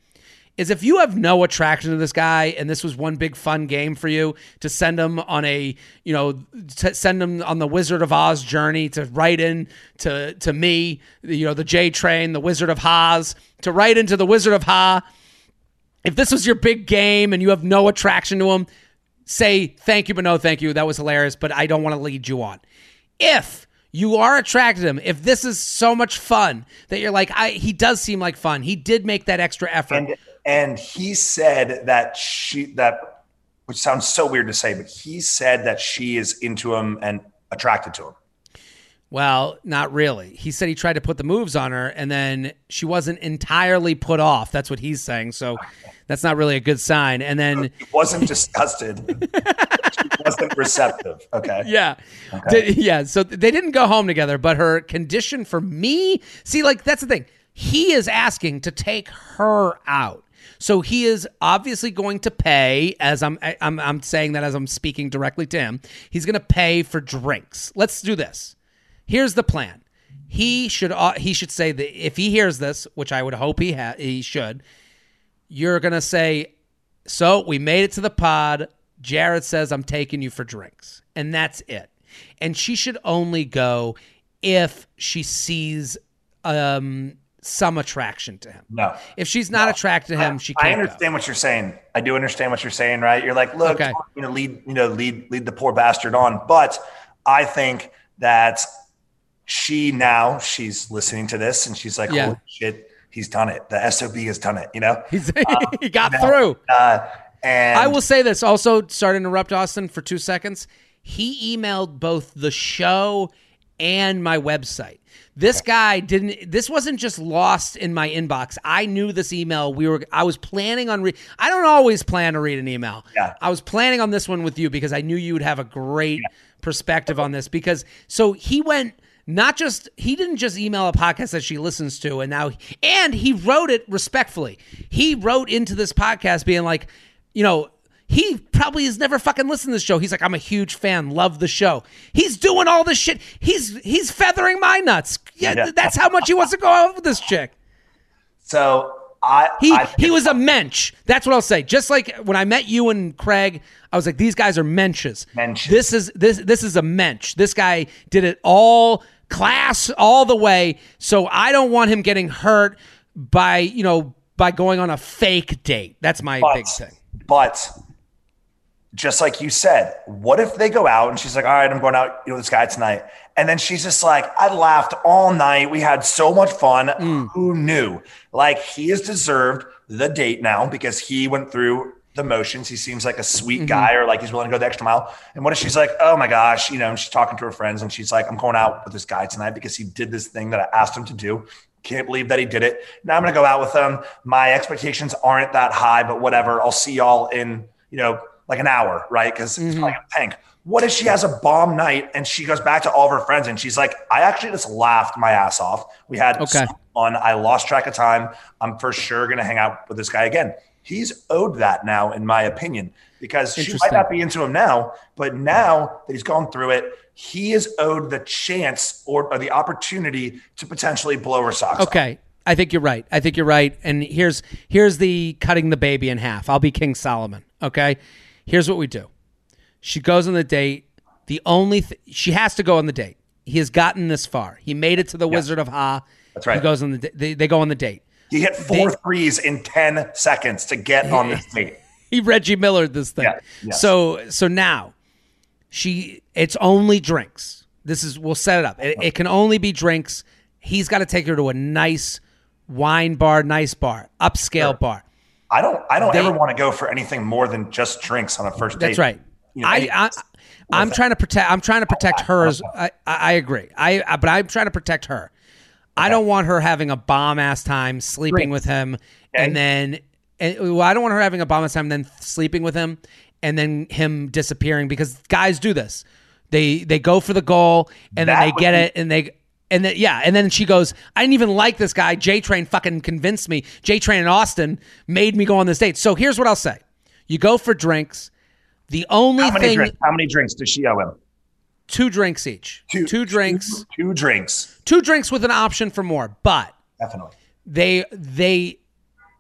is if you have no attraction to this guy and this was one big fun game for you to send him on a you know send him on the Wizard of Oz journey to write in to to me you know the J train the Wizard of Oz to write into the Wizard of Ha. If this was your big game and you have no attraction to him say thank you but no thank you. That was hilarious but I don't want to lead you on. If you are attracted to him if this is so much fun that you're like I he does seem like fun. He did make that extra effort. And and he said that she that which sounds so weird to say, but he said that she is into him and attracted to him. Well, not really. He said he tried to put the moves on her and then she wasn't entirely put off. That's what he's saying. So that's not really a good sign. And then He wasn't disgusted. she wasn't receptive. Okay. yeah. Di- yeah, so they didn't go home together, but her condition for me, see like that's the thing. He is asking to take her out. So he is obviously going to pay as I'm I'm I'm saying that as I'm speaking directly to him. He's going to pay for drinks. Let's do this. Here's the plan. He should uh, he should say that if he hears this, which I would hope he ha- he should, you're gonna say, "So we made it to the pod." Jared says, "I'm taking you for drinks," and that's it. And she should only go if she sees um, some attraction to him. No. If she's not attracted to him, she I can't. go. understand what you're saying. I do understand what you're saying, right? You're like, look, Okay. you know, lead, you know, lead, lead the poor bastard on. But I think that she now she's listening to this and she's like, Yeah. holy shit, he's done it. The SOB has done it. You know, He's, he got No. through. uh, and I will say this also, sorry to interrupt Austen for two seconds. He emailed both the show and my website. This guy didn't this wasn't just lost in my inbox. I knew this email. We were I was planning on re- I don't always plan to read an email. Yeah. I was planning on this one with you because I knew you would have a great perspective on this because so he went not just he didn't just email a podcast that she listens to and now and he wrote it respectfully. He wrote into this podcast being like, you know, he probably has never fucking listened to the show. He's like, I'm a huge fan, love the show. He's doing all this shit. He's he's feathering my nuts. Yeah, Yeah. that's how much he wants to go out with this chick. so I, He I he was a mensch. That's what I'll say. Just like when I met you and Craig, I was like, these guys are mensches. Mensches. This is this this is a mensch. This guy did it all class all the way. So I don't want him getting hurt by you know by going on a fake date. That's my but, big thing. But just like you said, what if they go out and she's like, all right, I'm going out you know, with this guy tonight. And then she's just like, I laughed all night. We had so much fun. Mm. Who knew? Like he has deserved the date now because he went through the motions. He seems like a sweet Mm-hmm. guy or like he's willing to go the extra mile. And what if she's like, oh my gosh, you know, and she's talking to her friends and she's like, I'm going out with this guy tonight because he did this thing that I asked him to do. Can't believe that he did it. Now I'm going to go out with him. My expectations aren't that high, but whatever. I'll see y'all in, you know, like an hour, right? Because it's Mm-hmm. like a tank. What if she has a bomb night and she goes back to all of her friends and she's like, I actually just laughed my ass off. We had Okay. fun. I lost track of time. I'm for sure going to hang out with this guy again. He's owed that now, in my opinion, because she might not be into him now, but now that he's gone through it, he is owed the chance or, or the opportunity to potentially blow her socks off. Okay. I think you're right. I think you're right. And here's here's the cutting the baby in half. I'll be King Solomon. Okay. Here's what we do. She goes on the date. The only th- she has to go on the date. He has gotten this far. He made it to the Wizard of Ha. That's right. He goes on the they, they go on the date. He hit four They- threes in 10 seconds to get on this date. He Reggie Miller this thing. Yeah, yes. So so now she it's only drinks. This is we'll set it up. It, it can only be drinks. He's got to take her to a nice wine bar, nice bar, upscale bar. I don't. I don't They- ever want to go for anything more than just drinks on a first date. That's right. You know, I, I I'm trying to protect. I'm trying to protect her. As I, I agree. I, I but I'm trying to protect her. I don't want her having a bomb ass time sleeping Great. with him, Okay. and then and, well, I don't want her having a bomb ass time, and then sleeping with him, and then him disappearing because guys do this. They they go for the goal, and That then they get be- it, and they. And then yeah, and then she goes, I didn't even like this guy. J Train fucking convinced me. J Train and Austen made me go on this date. So here's what I'll say. You go for drinks. The only how many thing drinks? How many drinks does she owe him? two drinks each. Two, drinks. Two, two drinks. Two drinks with an option for more. But Definitely. they they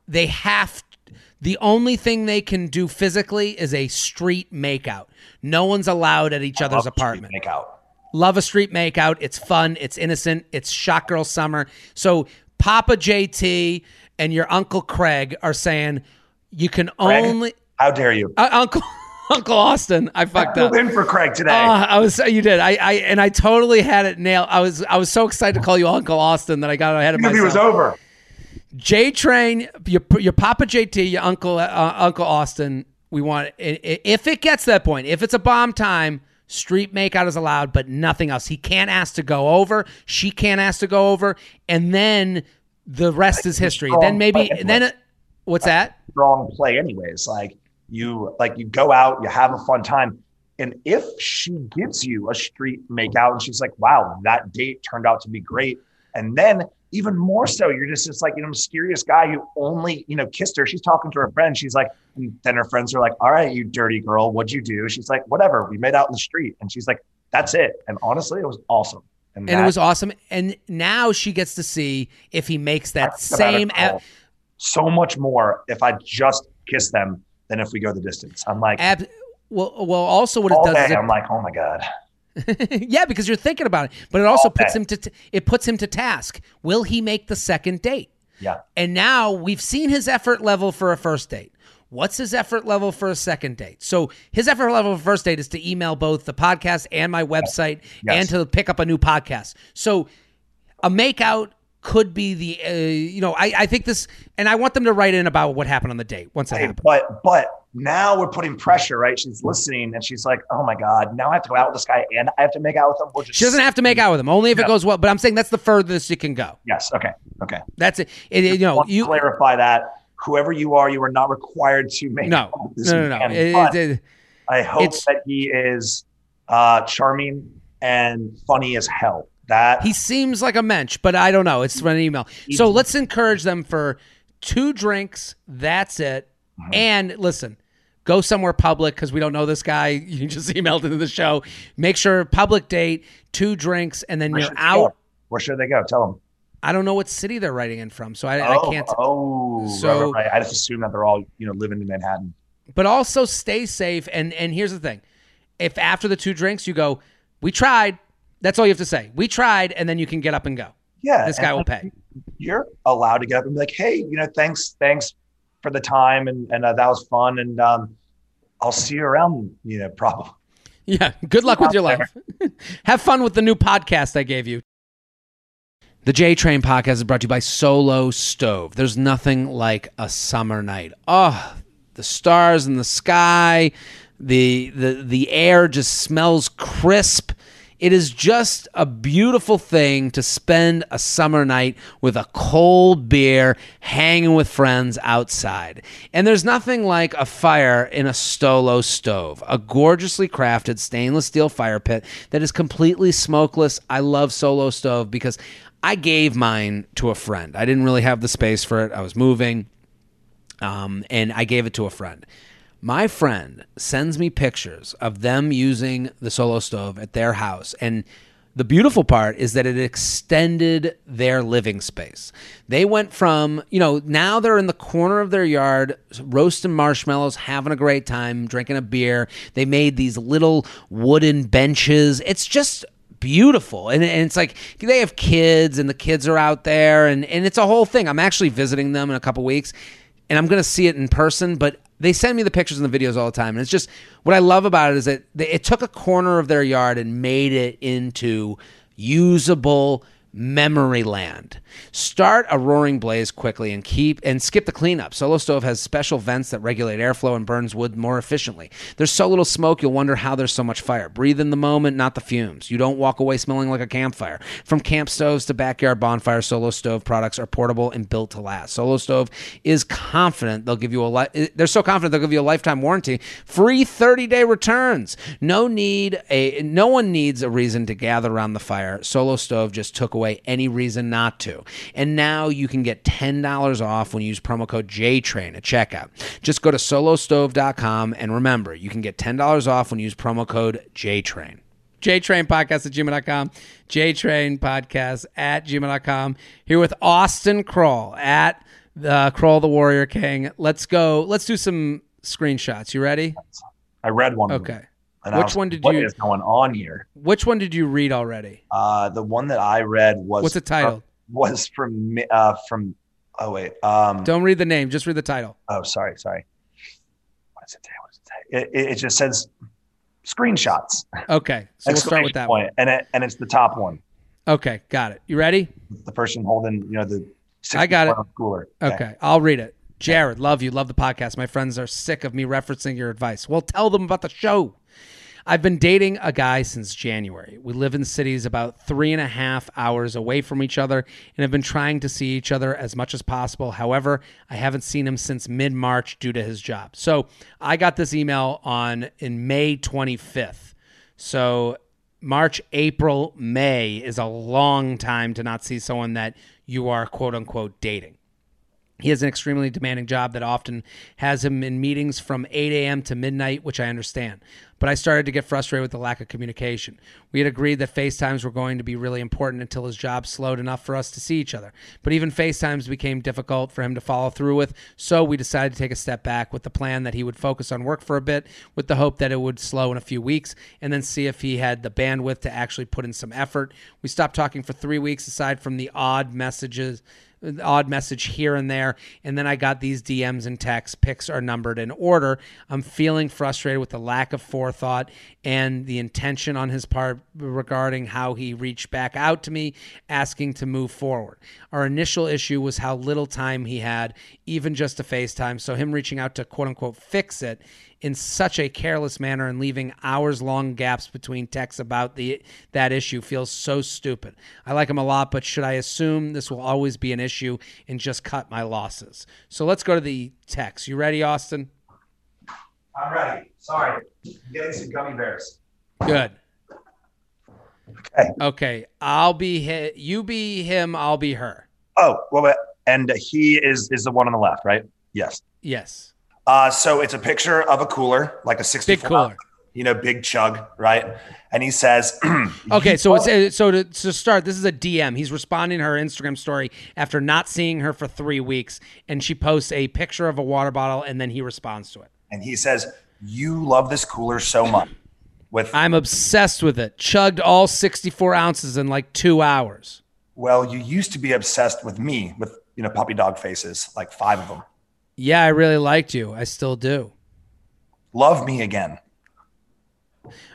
they have the only thing they can do physically is a street makeout. No one's allowed at each other's apartment. Make out. Love a street makeout. It's fun. It's innocent. It's shot girl summer. So Papa JT and your Uncle Craig are saying you can Craig? only How dare you? uh, Uncle Uncle Austen. I fucked up. Filled in for Craig today. Uh, I was you did. I, I and I totally had it nailed. I was I was so excited to call you Uncle Austen that I got ahead of myself. Maybe it was over. J Train, your your Papa JT, your Uncle uh, Uncle Austen. We want i- i- if it gets to that point, if it's a bomb time, street makeout is allowed, but nothing else. He can't ask to go over. She can't ask to go over, and then the rest is history. Then maybe then it, what's that? Strong play, anyways. Like you, like you go out, you have a fun time, and if she gives you a street makeout, and she's like, "Wow, that date turned out to be great," and then even more so, you're just this like you know mysterious guy who only you know kissed her. She's talking to her friend. She's like, and then her friends are like, "All right, you dirty girl, what'd you do?" She's like, "Whatever, we made out in the street," and she's like, "That's it." And honestly, it was awesome. and that- it was awesome. And now she gets to see if he makes that same. so much more if I just kiss them than if we go the distance. I'm like Ab- well, well, also what it does day. is it, I'm like, oh my god. yeah, because you're thinking about it, but it also All puts day. him to t- it puts him to task. Will he make the second date? Yeah. And now we've seen his effort level for a first date. What's his effort level for a second date? So his effort level for first date is to email both the podcast and my website Yes. and to pick up a new podcast. So a makeout could be the uh, you know I, I think this and I want them to write in about what happened on the date once it Hey, happened. but but now we're putting pressure, right? She's listening and she's like, oh my god, now I have to go out with this guy and I have to make out with him. We'll just She doesn't have to make out with him only if it goes well. But I'm saying that's the furthest it can go. Yes. Okay. Okay. That's it. it you know you clarify that. Whoever you are, you are not required to make no no no no. It- it- it- I hope that he is uh, charming and funny as hell. That He seems like a mensch, but I don't know. It's from an email. So let's encourage them for two drinks. That's it. Mm-hmm. And listen, go somewhere public because we don't know this guy. You just emailed into the show. Make sure public date, two drinks, and then where you're out. go? Where should they go? Tell them. I don't know what city they're writing in from, so I, oh, I can't. Oh, So- right, right, right. I just assume that they're all you know living in Manhattan. But also stay safe. And and here's the thing: if after the two drinks you go, we tried. That's all you have to say. We tried, and then you can get up and go. Yeah, This guy will pay. You're allowed to get up and be like, hey, you know, thanks, thanks for the time, and and uh, that was fun, and um, I'll see you around. You know, probably. Yeah. Good luck with your life. Have fun with the new podcast I gave you. The J Train podcast is brought to you by Solo Stove. There's nothing like a summer night. Oh, the stars in the sky, the the the air just smells crisp. It is just a beautiful thing to spend a summer night with a cold beer, hanging with friends outside. And there's nothing like a fire in a Solo Stove, a gorgeously crafted stainless steel fire pit that is completely smokeless. I love Solo Stove because I gave mine to a friend. I didn't really have the space for it. I was moving um, and I gave it to a friend. My friend sends me pictures of them using the solo stove at their house. And the beautiful part is that it extended their living space. They went from, you know, now they're in the corner of their yard roasting marshmallows, having a great time, drinking a beer. They made these little wooden benches. It's just beautiful and, and it's like they have kids and the kids are out there and, and it's a whole thing i'm actually visiting them in a couple weeks and i'm going to see it in person but they send me the pictures and the videos all the time and it's just what i love about it is that they, it took a corner of their yard and made it into usable memory land. Start a roaring blaze quickly and keep and skip the cleanup. Solo Stove has special vents that regulate airflow and burns wood more efficiently. There's so little smoke you'll wonder how there's so much fire. Breathe in the moment, not the fumes. You don't walk away smelling like a campfire. From camp stoves to backyard bonfires, Solo Stove products are portable and built to last. Solo Stove is confident they'll give you a li- they're so confident they'll give you a lifetime warranty, free 30-day returns. No need a no one needs a reason to gather around the fire. Solo Stove just took away any reason not to. And now you can get $10 off when you use promo code JTRAIN at checkout. Just go to solostove.com and remember, you can get $10 off when you use promo code JTRAIN. JTrain Podcast at gmail.com. JTrain Podcast at gmail.com. Here with Austen Kroll at the Kroll the Warrior King. Let's go. Let's do some screenshots. You ready? I read one. Okay. And Which was one did What you- is going on here? Which one did you read already? Uh, the one that I read was What's the title? was from uh, from. Oh wait. Um, Don't read the name, just read the title. Oh, sorry, sorry. What does it say? What does it? It, it, it just says screenshots. Okay. So we'll start with that point. one. and it, and it's the top one. Okay, got it. You ready? The person holding, you know, the. I got it. 60 Cooler. Okay, I'll read it. Jared, love you, love the podcast. My friends are sick of me referencing your advice. Well, tell them about the show. I've been dating a guy since January. We live in cities about three and a half hours away from each other and have been trying to see each other as much as possible. However, I haven't seen him since mid March due to his job. So I got this email on in May 25th. So March, April, May is a long time to not see someone that you are quote unquote dating. He has an extremely demanding job that often has him in meetings from 8 a.m. to midnight, which I understand. But I started to get frustrated with the lack of communication. We had agreed that FaceTimes were going to be really important until his job slowed enough for us to see each other. But even FaceTimes became difficult for him to follow through with, so we decided to take a step back with the plan that he would focus on work for a bit, with the hope that it would slow in a few weeks, and then see if he had the bandwidth to actually put in some effort. We stopped talking for three weeks, aside from the odd messages odd message here and there. And then I got these DMs and texts. Picks are numbered in order. I'm feeling frustrated with the lack of forethought and the intention on his part regarding how he reached back out to me, asking to move forward. Our initial issue was how little time he had, even just to FaceTime. So him reaching out to quote unquote fix it in such a careless manner and leaving hours long gaps between texts about the that issue feels so stupid. I like him a lot, but should I assume this will always be an issue and just cut my losses? So let's go to the text. You ready, Austen? I'm ready. Sorry. I'm getting some gummy bears. Good. Okay. Okay. I'll be hi- you be him, I'll be her. Oh, well, and he is is the one on the left, right? Yes. Yes. Uh, so it's a picture of a cooler, like a 64 Big cooler. you know, big chug, right? And he says, Okay, so it's uh, so to, to start, this is a DM. He's responding to her Instagram story after not seeing her for three weeks, and she posts a picture of a water bottle, and then he responds to it. and he says, "You love this cooler so much." With I'm obsessed with it. Chugged all 64 ounces in like two hours. well, you used to be obsessed with me with you know puppy dog faces, like five of them. Yeah, I really liked you. I still do. Love me again.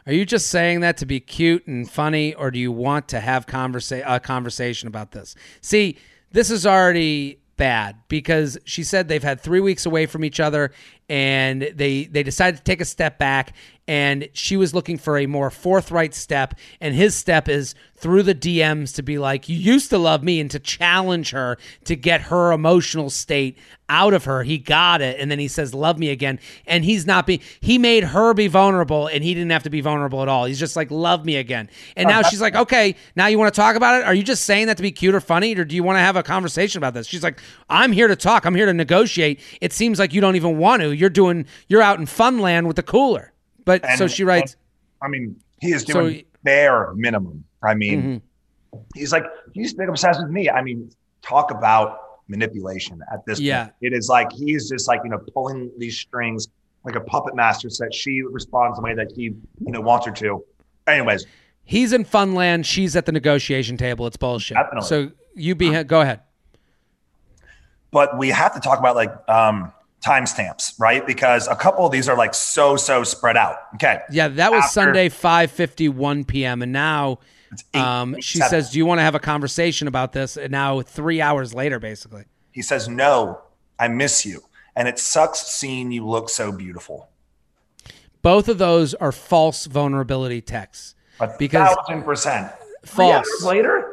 Are you just saying that to be cute and funny, or do you want to have conversa- a conversation about this? See, this is already bad because she said they've had three weeks away from each other and they they decided to take a step back and she was looking for a more forthright step and his step is through the DMs to be like you used to love me and to challenge her to get her emotional state out of her. He got it and then he says love me again and he's not being he made her be vulnerable and he didn't have to be vulnerable at all. He's just like love me again. And now uh-huh. she's like okay now you want to talk about it? Are you just saying that to be cute or funny or do you want to have a conversation about this? She's like i'm here to talk. I'm here to negotiate. It seems like you don't even want to you're doing you're out in fun land with the cooler but so she writes I mean, he is So- doing bare minimum. I mean, Mm-hmm. he's like, you used to be obsessed with me. I mean, talk about manipulation at this Yeah. point. It is like he's just like, you know, pulling these strings like a puppet master so that she responds the way that he, you know, wants her to. Anyways, he's in fun land she's at the negotiation table it's bullshit Definitely. so you be go ahead but we have to talk about like um timestamps, right? Because a couple of these are like so so spread out. Okay. Yeah, that was After, Sunday 5:51 p.m. and now um, she seven. says, "Do you want to have a conversation about this?" And now 3 hours later basically. He says, "No, I miss you." And it sucks seeing you look so beautiful. Both of those are false vulnerability texts. A because thousand percent. False. Later?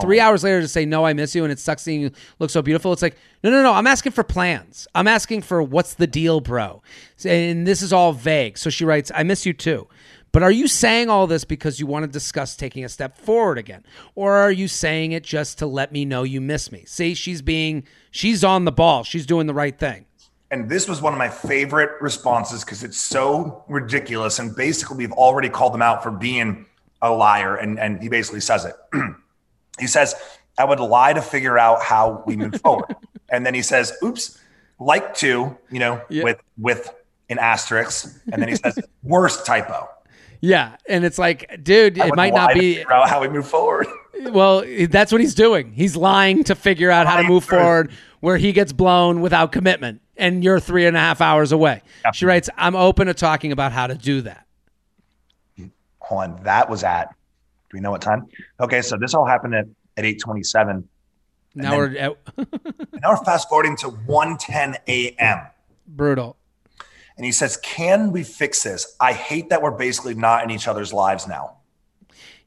Three oh. hours later to say, no, I miss you and it sucks seeing you look so beautiful. It's like, no, no, no. I'm asking for plans. I'm asking for what's the deal, bro. And this is all vague. So she writes, I miss you too. But are you saying all this because you want to discuss taking a step forward again? Or are you saying it just to let me know you miss me? See, she's being, she's on the ball. She's doing the right thing. And this was one of my favorite responses because it's so ridiculous. And basically, we've already called them out for being a liar. And, and he basically says it. he says, I would lie to figure out how we move forward. And then he says, oops, like to, you know, with, with an asterisk. And then he says, worst typo. Yeah, and it's like, dude, it might not be how we move forward. well, that's what he's doing. He's lying to figure out how to move forward, where he gets blown without commitment, and you're three and a half hours away. Yep. She writes, "I'm open to talking about how to do that." Hold on, that was at. Do we know what time? Okay, so this all happened at at eight twenty seven. Now we're at, now we're fast forwarding to 1:10 a.m. Brutal and he says, Can we fix this? I hate that we're basically not in each other's lives now.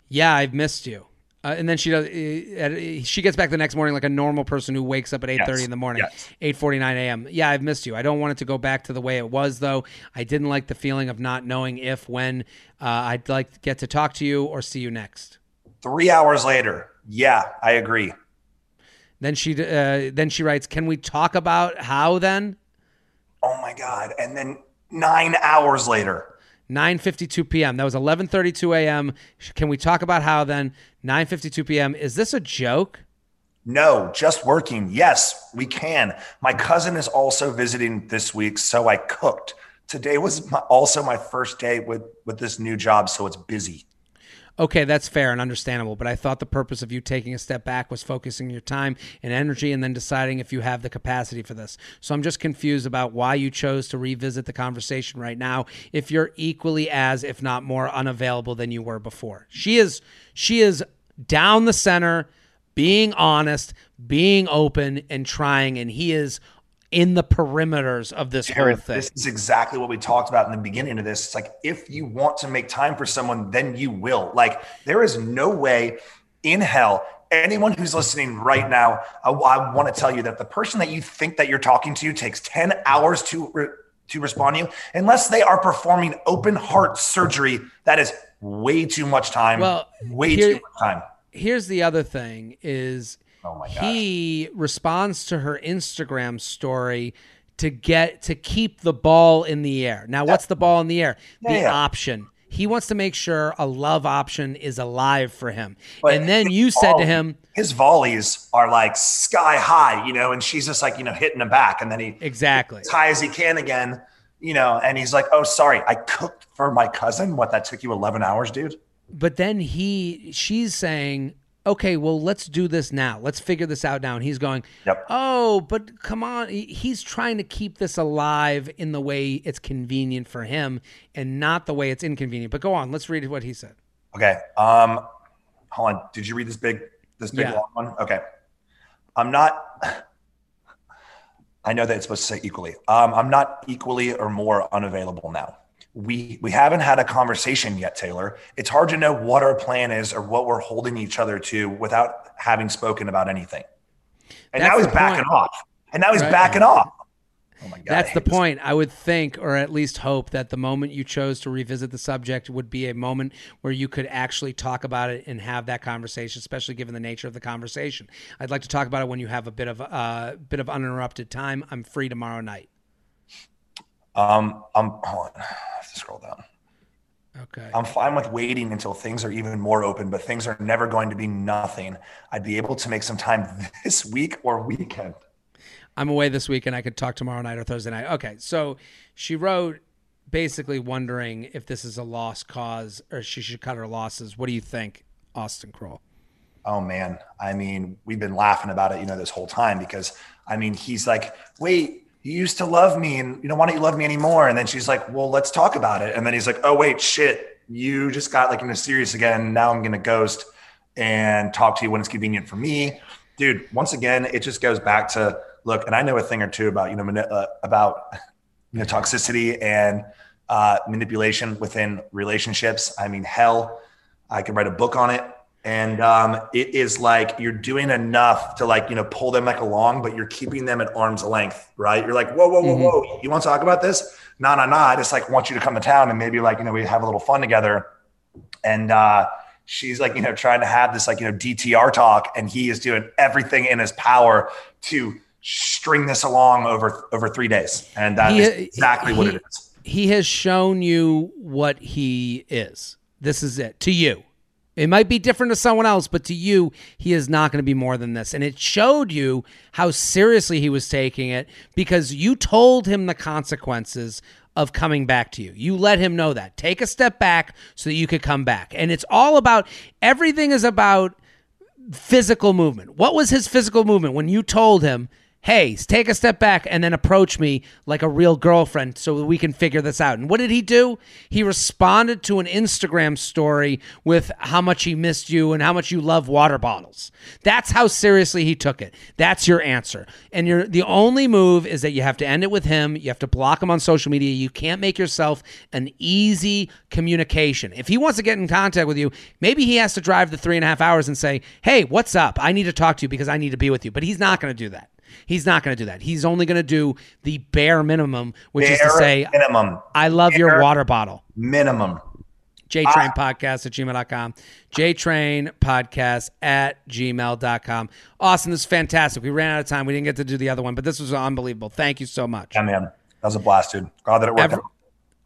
Yeah, I've missed you. Uh, and then she does. Uh, she gets back the next morning like a normal person who wakes up at eight thirty yes. in the morning, yes. eight forty nine a.m. Yeah, I've missed you. I don't want it to go back to the way it was, though. I didn't like the feeling of not knowing if, when uh, I'd like to get to talk to you or see you next. Three hours later, yeah, I agree. Then she uh, then she writes, "Can we talk about how then?" oh my God. And then nine hours later. 9:52 p.m. That was 11:32 a.m. Can we talk about how then 9:52 p.m. is this a joke? No, just working. Yes, we can. My cousin is also visiting this week, so I cooked. Today was my, also my first day with with this new job, so it's busy okay, that's fair and understandable. But I thought the purpose of you taking a step back was focusing your time and energy and then deciding if you have the capacity for this. So I'm just confused about why you chose to revisit the conversation right now if you're equally as, if not more, unavailable than you were before. She is, she is down the center, being honest, being open, and trying, and he is in the perimeters of this Jared, whole thing. This is exactly what we talked about in the beginning of this. It's like if you want to make time for someone, then you will. Like there is no way in hell anyone who's listening right now, I, I want to tell you that the person that you think that you're talking to takes 10 hours to re- to respond to you unless they are performing open heart surgery that is way too much time well way here, too much time here's the other thing is Oh my. He responds to her Instagram story to get to keep the ball in the air. Now, what's the ball in the air? The yeah. option. He wants to make sure a love option is alive for him. But and then you said to him, his volleys are like sky high, you know, and she's just like, you know, hitting him back. And then he exactly as high as he can again, you know, and he's like, oh, sorry, I cooked for my cousin. What that took you 11 hours, dude? But then he, she's saying, okay, well, let's do this now. Let's figure this out now. And he's going, yep. oh, but come on. He's trying to keep this alive in the way it's convenient for him and not the way it's inconvenient. But go on. Let's read what he said. Okay. Um, hold on. Did you read this big, this big yeah. long one? Okay. I'm not. I know that it's supposed to say equally. Um, I'm not equally or more unavailable now we we haven't had a conversation yet taylor it's hard to know what our plan is or what we're holding each other to without having spoken about anything and That's now he's backing point. off and now he's right. backing off oh my God, That's the point. I would think, or at least hope, that the moment you chose to revisit the subject would be a moment where you could actually talk about it and have that conversation, especially given the nature of the conversation. I'd like to talk about it when you have a bit of a uh, bit of uninterrupted time. I'm free tomorrow night. Um, I'm hold on I have to scroll down. Okay. I'm fine with waiting until things are even more open, but things are never going to be nothing. I'd be able to make some time this week or weekend. I'm away this week and I could talk tomorrow night or Thursday night. Okay. So she wrote basically wondering if this is a lost cause or she should cut her losses. What do you think, Austen Kroll? Oh man. I mean, we've been laughing about it, you know, this whole time because I mean, he's like, wait, you used to love me and you know why don't you love me anymore. And then she's like well let's talk about it. And then he's like oh wait shit. You just got like in a serious again. Now i'm gonna ghost and talk to you when it's convenient for me. Dude once again it just goes back to look and i know a thing or two about you know uh, about you know toxicity and uh, manipulation within relationships. I mean hell i could write a book on it and um, it is like you're doing enough to like you know pull them like along but you're keeping them at arm's length right? You're like whoa whoa whoa mm-hmm. whoa you want to talk about this? No no no i just like want you to come to town and maybe like you know we have a little fun together. And uh she's like you know trying to have this like you know dtr talk and he is doing everything in his power to string this along over over three days. And that he, is exactly he, what it is. he has shown you what he is. This is it to you it might be different to someone else, but to you, he is not going to be more than this. And it showed you how seriously he was taking it because you told him the consequences of coming back to you. You let him know that. Take a step back so that you could come back. And it's all about everything is about physical movement. What was his physical movement when you told him, hey, take a step back and then approach me like a real girlfriend so we can figure this out. And what did he do? He responded to an Instagram story with how much he missed you and how much you love water bottles. That's how seriously he took it. That's your answer. And you're the only move is that you have to end it with him. You have to block him on social media. You can't make yourself an easy communication. If he wants to get in contact with you, maybe he has to drive the three and a half hours and say, hey, what's up? I need to talk to you because I need to be with you. But he's not going to do that. He's not going to do that. He's only going to do the bare minimum, which bare is to say, minimum. I love bare your water bottle. Minimum. JTrain Podcast at gmail.com. JTrain Podcast at gmail.com. Austen, this is fantastic. We ran out of time. We didn't get to do the other one, but this was unbelievable. Thank you so much. Yeah, man. That was a blast, dude. Glad that it worked Ever-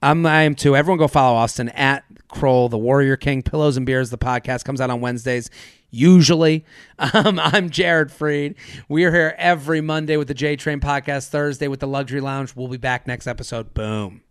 I'm, I am too. Everyone go follow Austen at Kroll, the Warrior King. Pillows and Beers, the podcast comes out on Wednesdays usually. Um, I'm Jared Freid. We're here every Monday with the J Train podcast, Thursday with the Luxury Lounge. We'll be back next episode. Boom.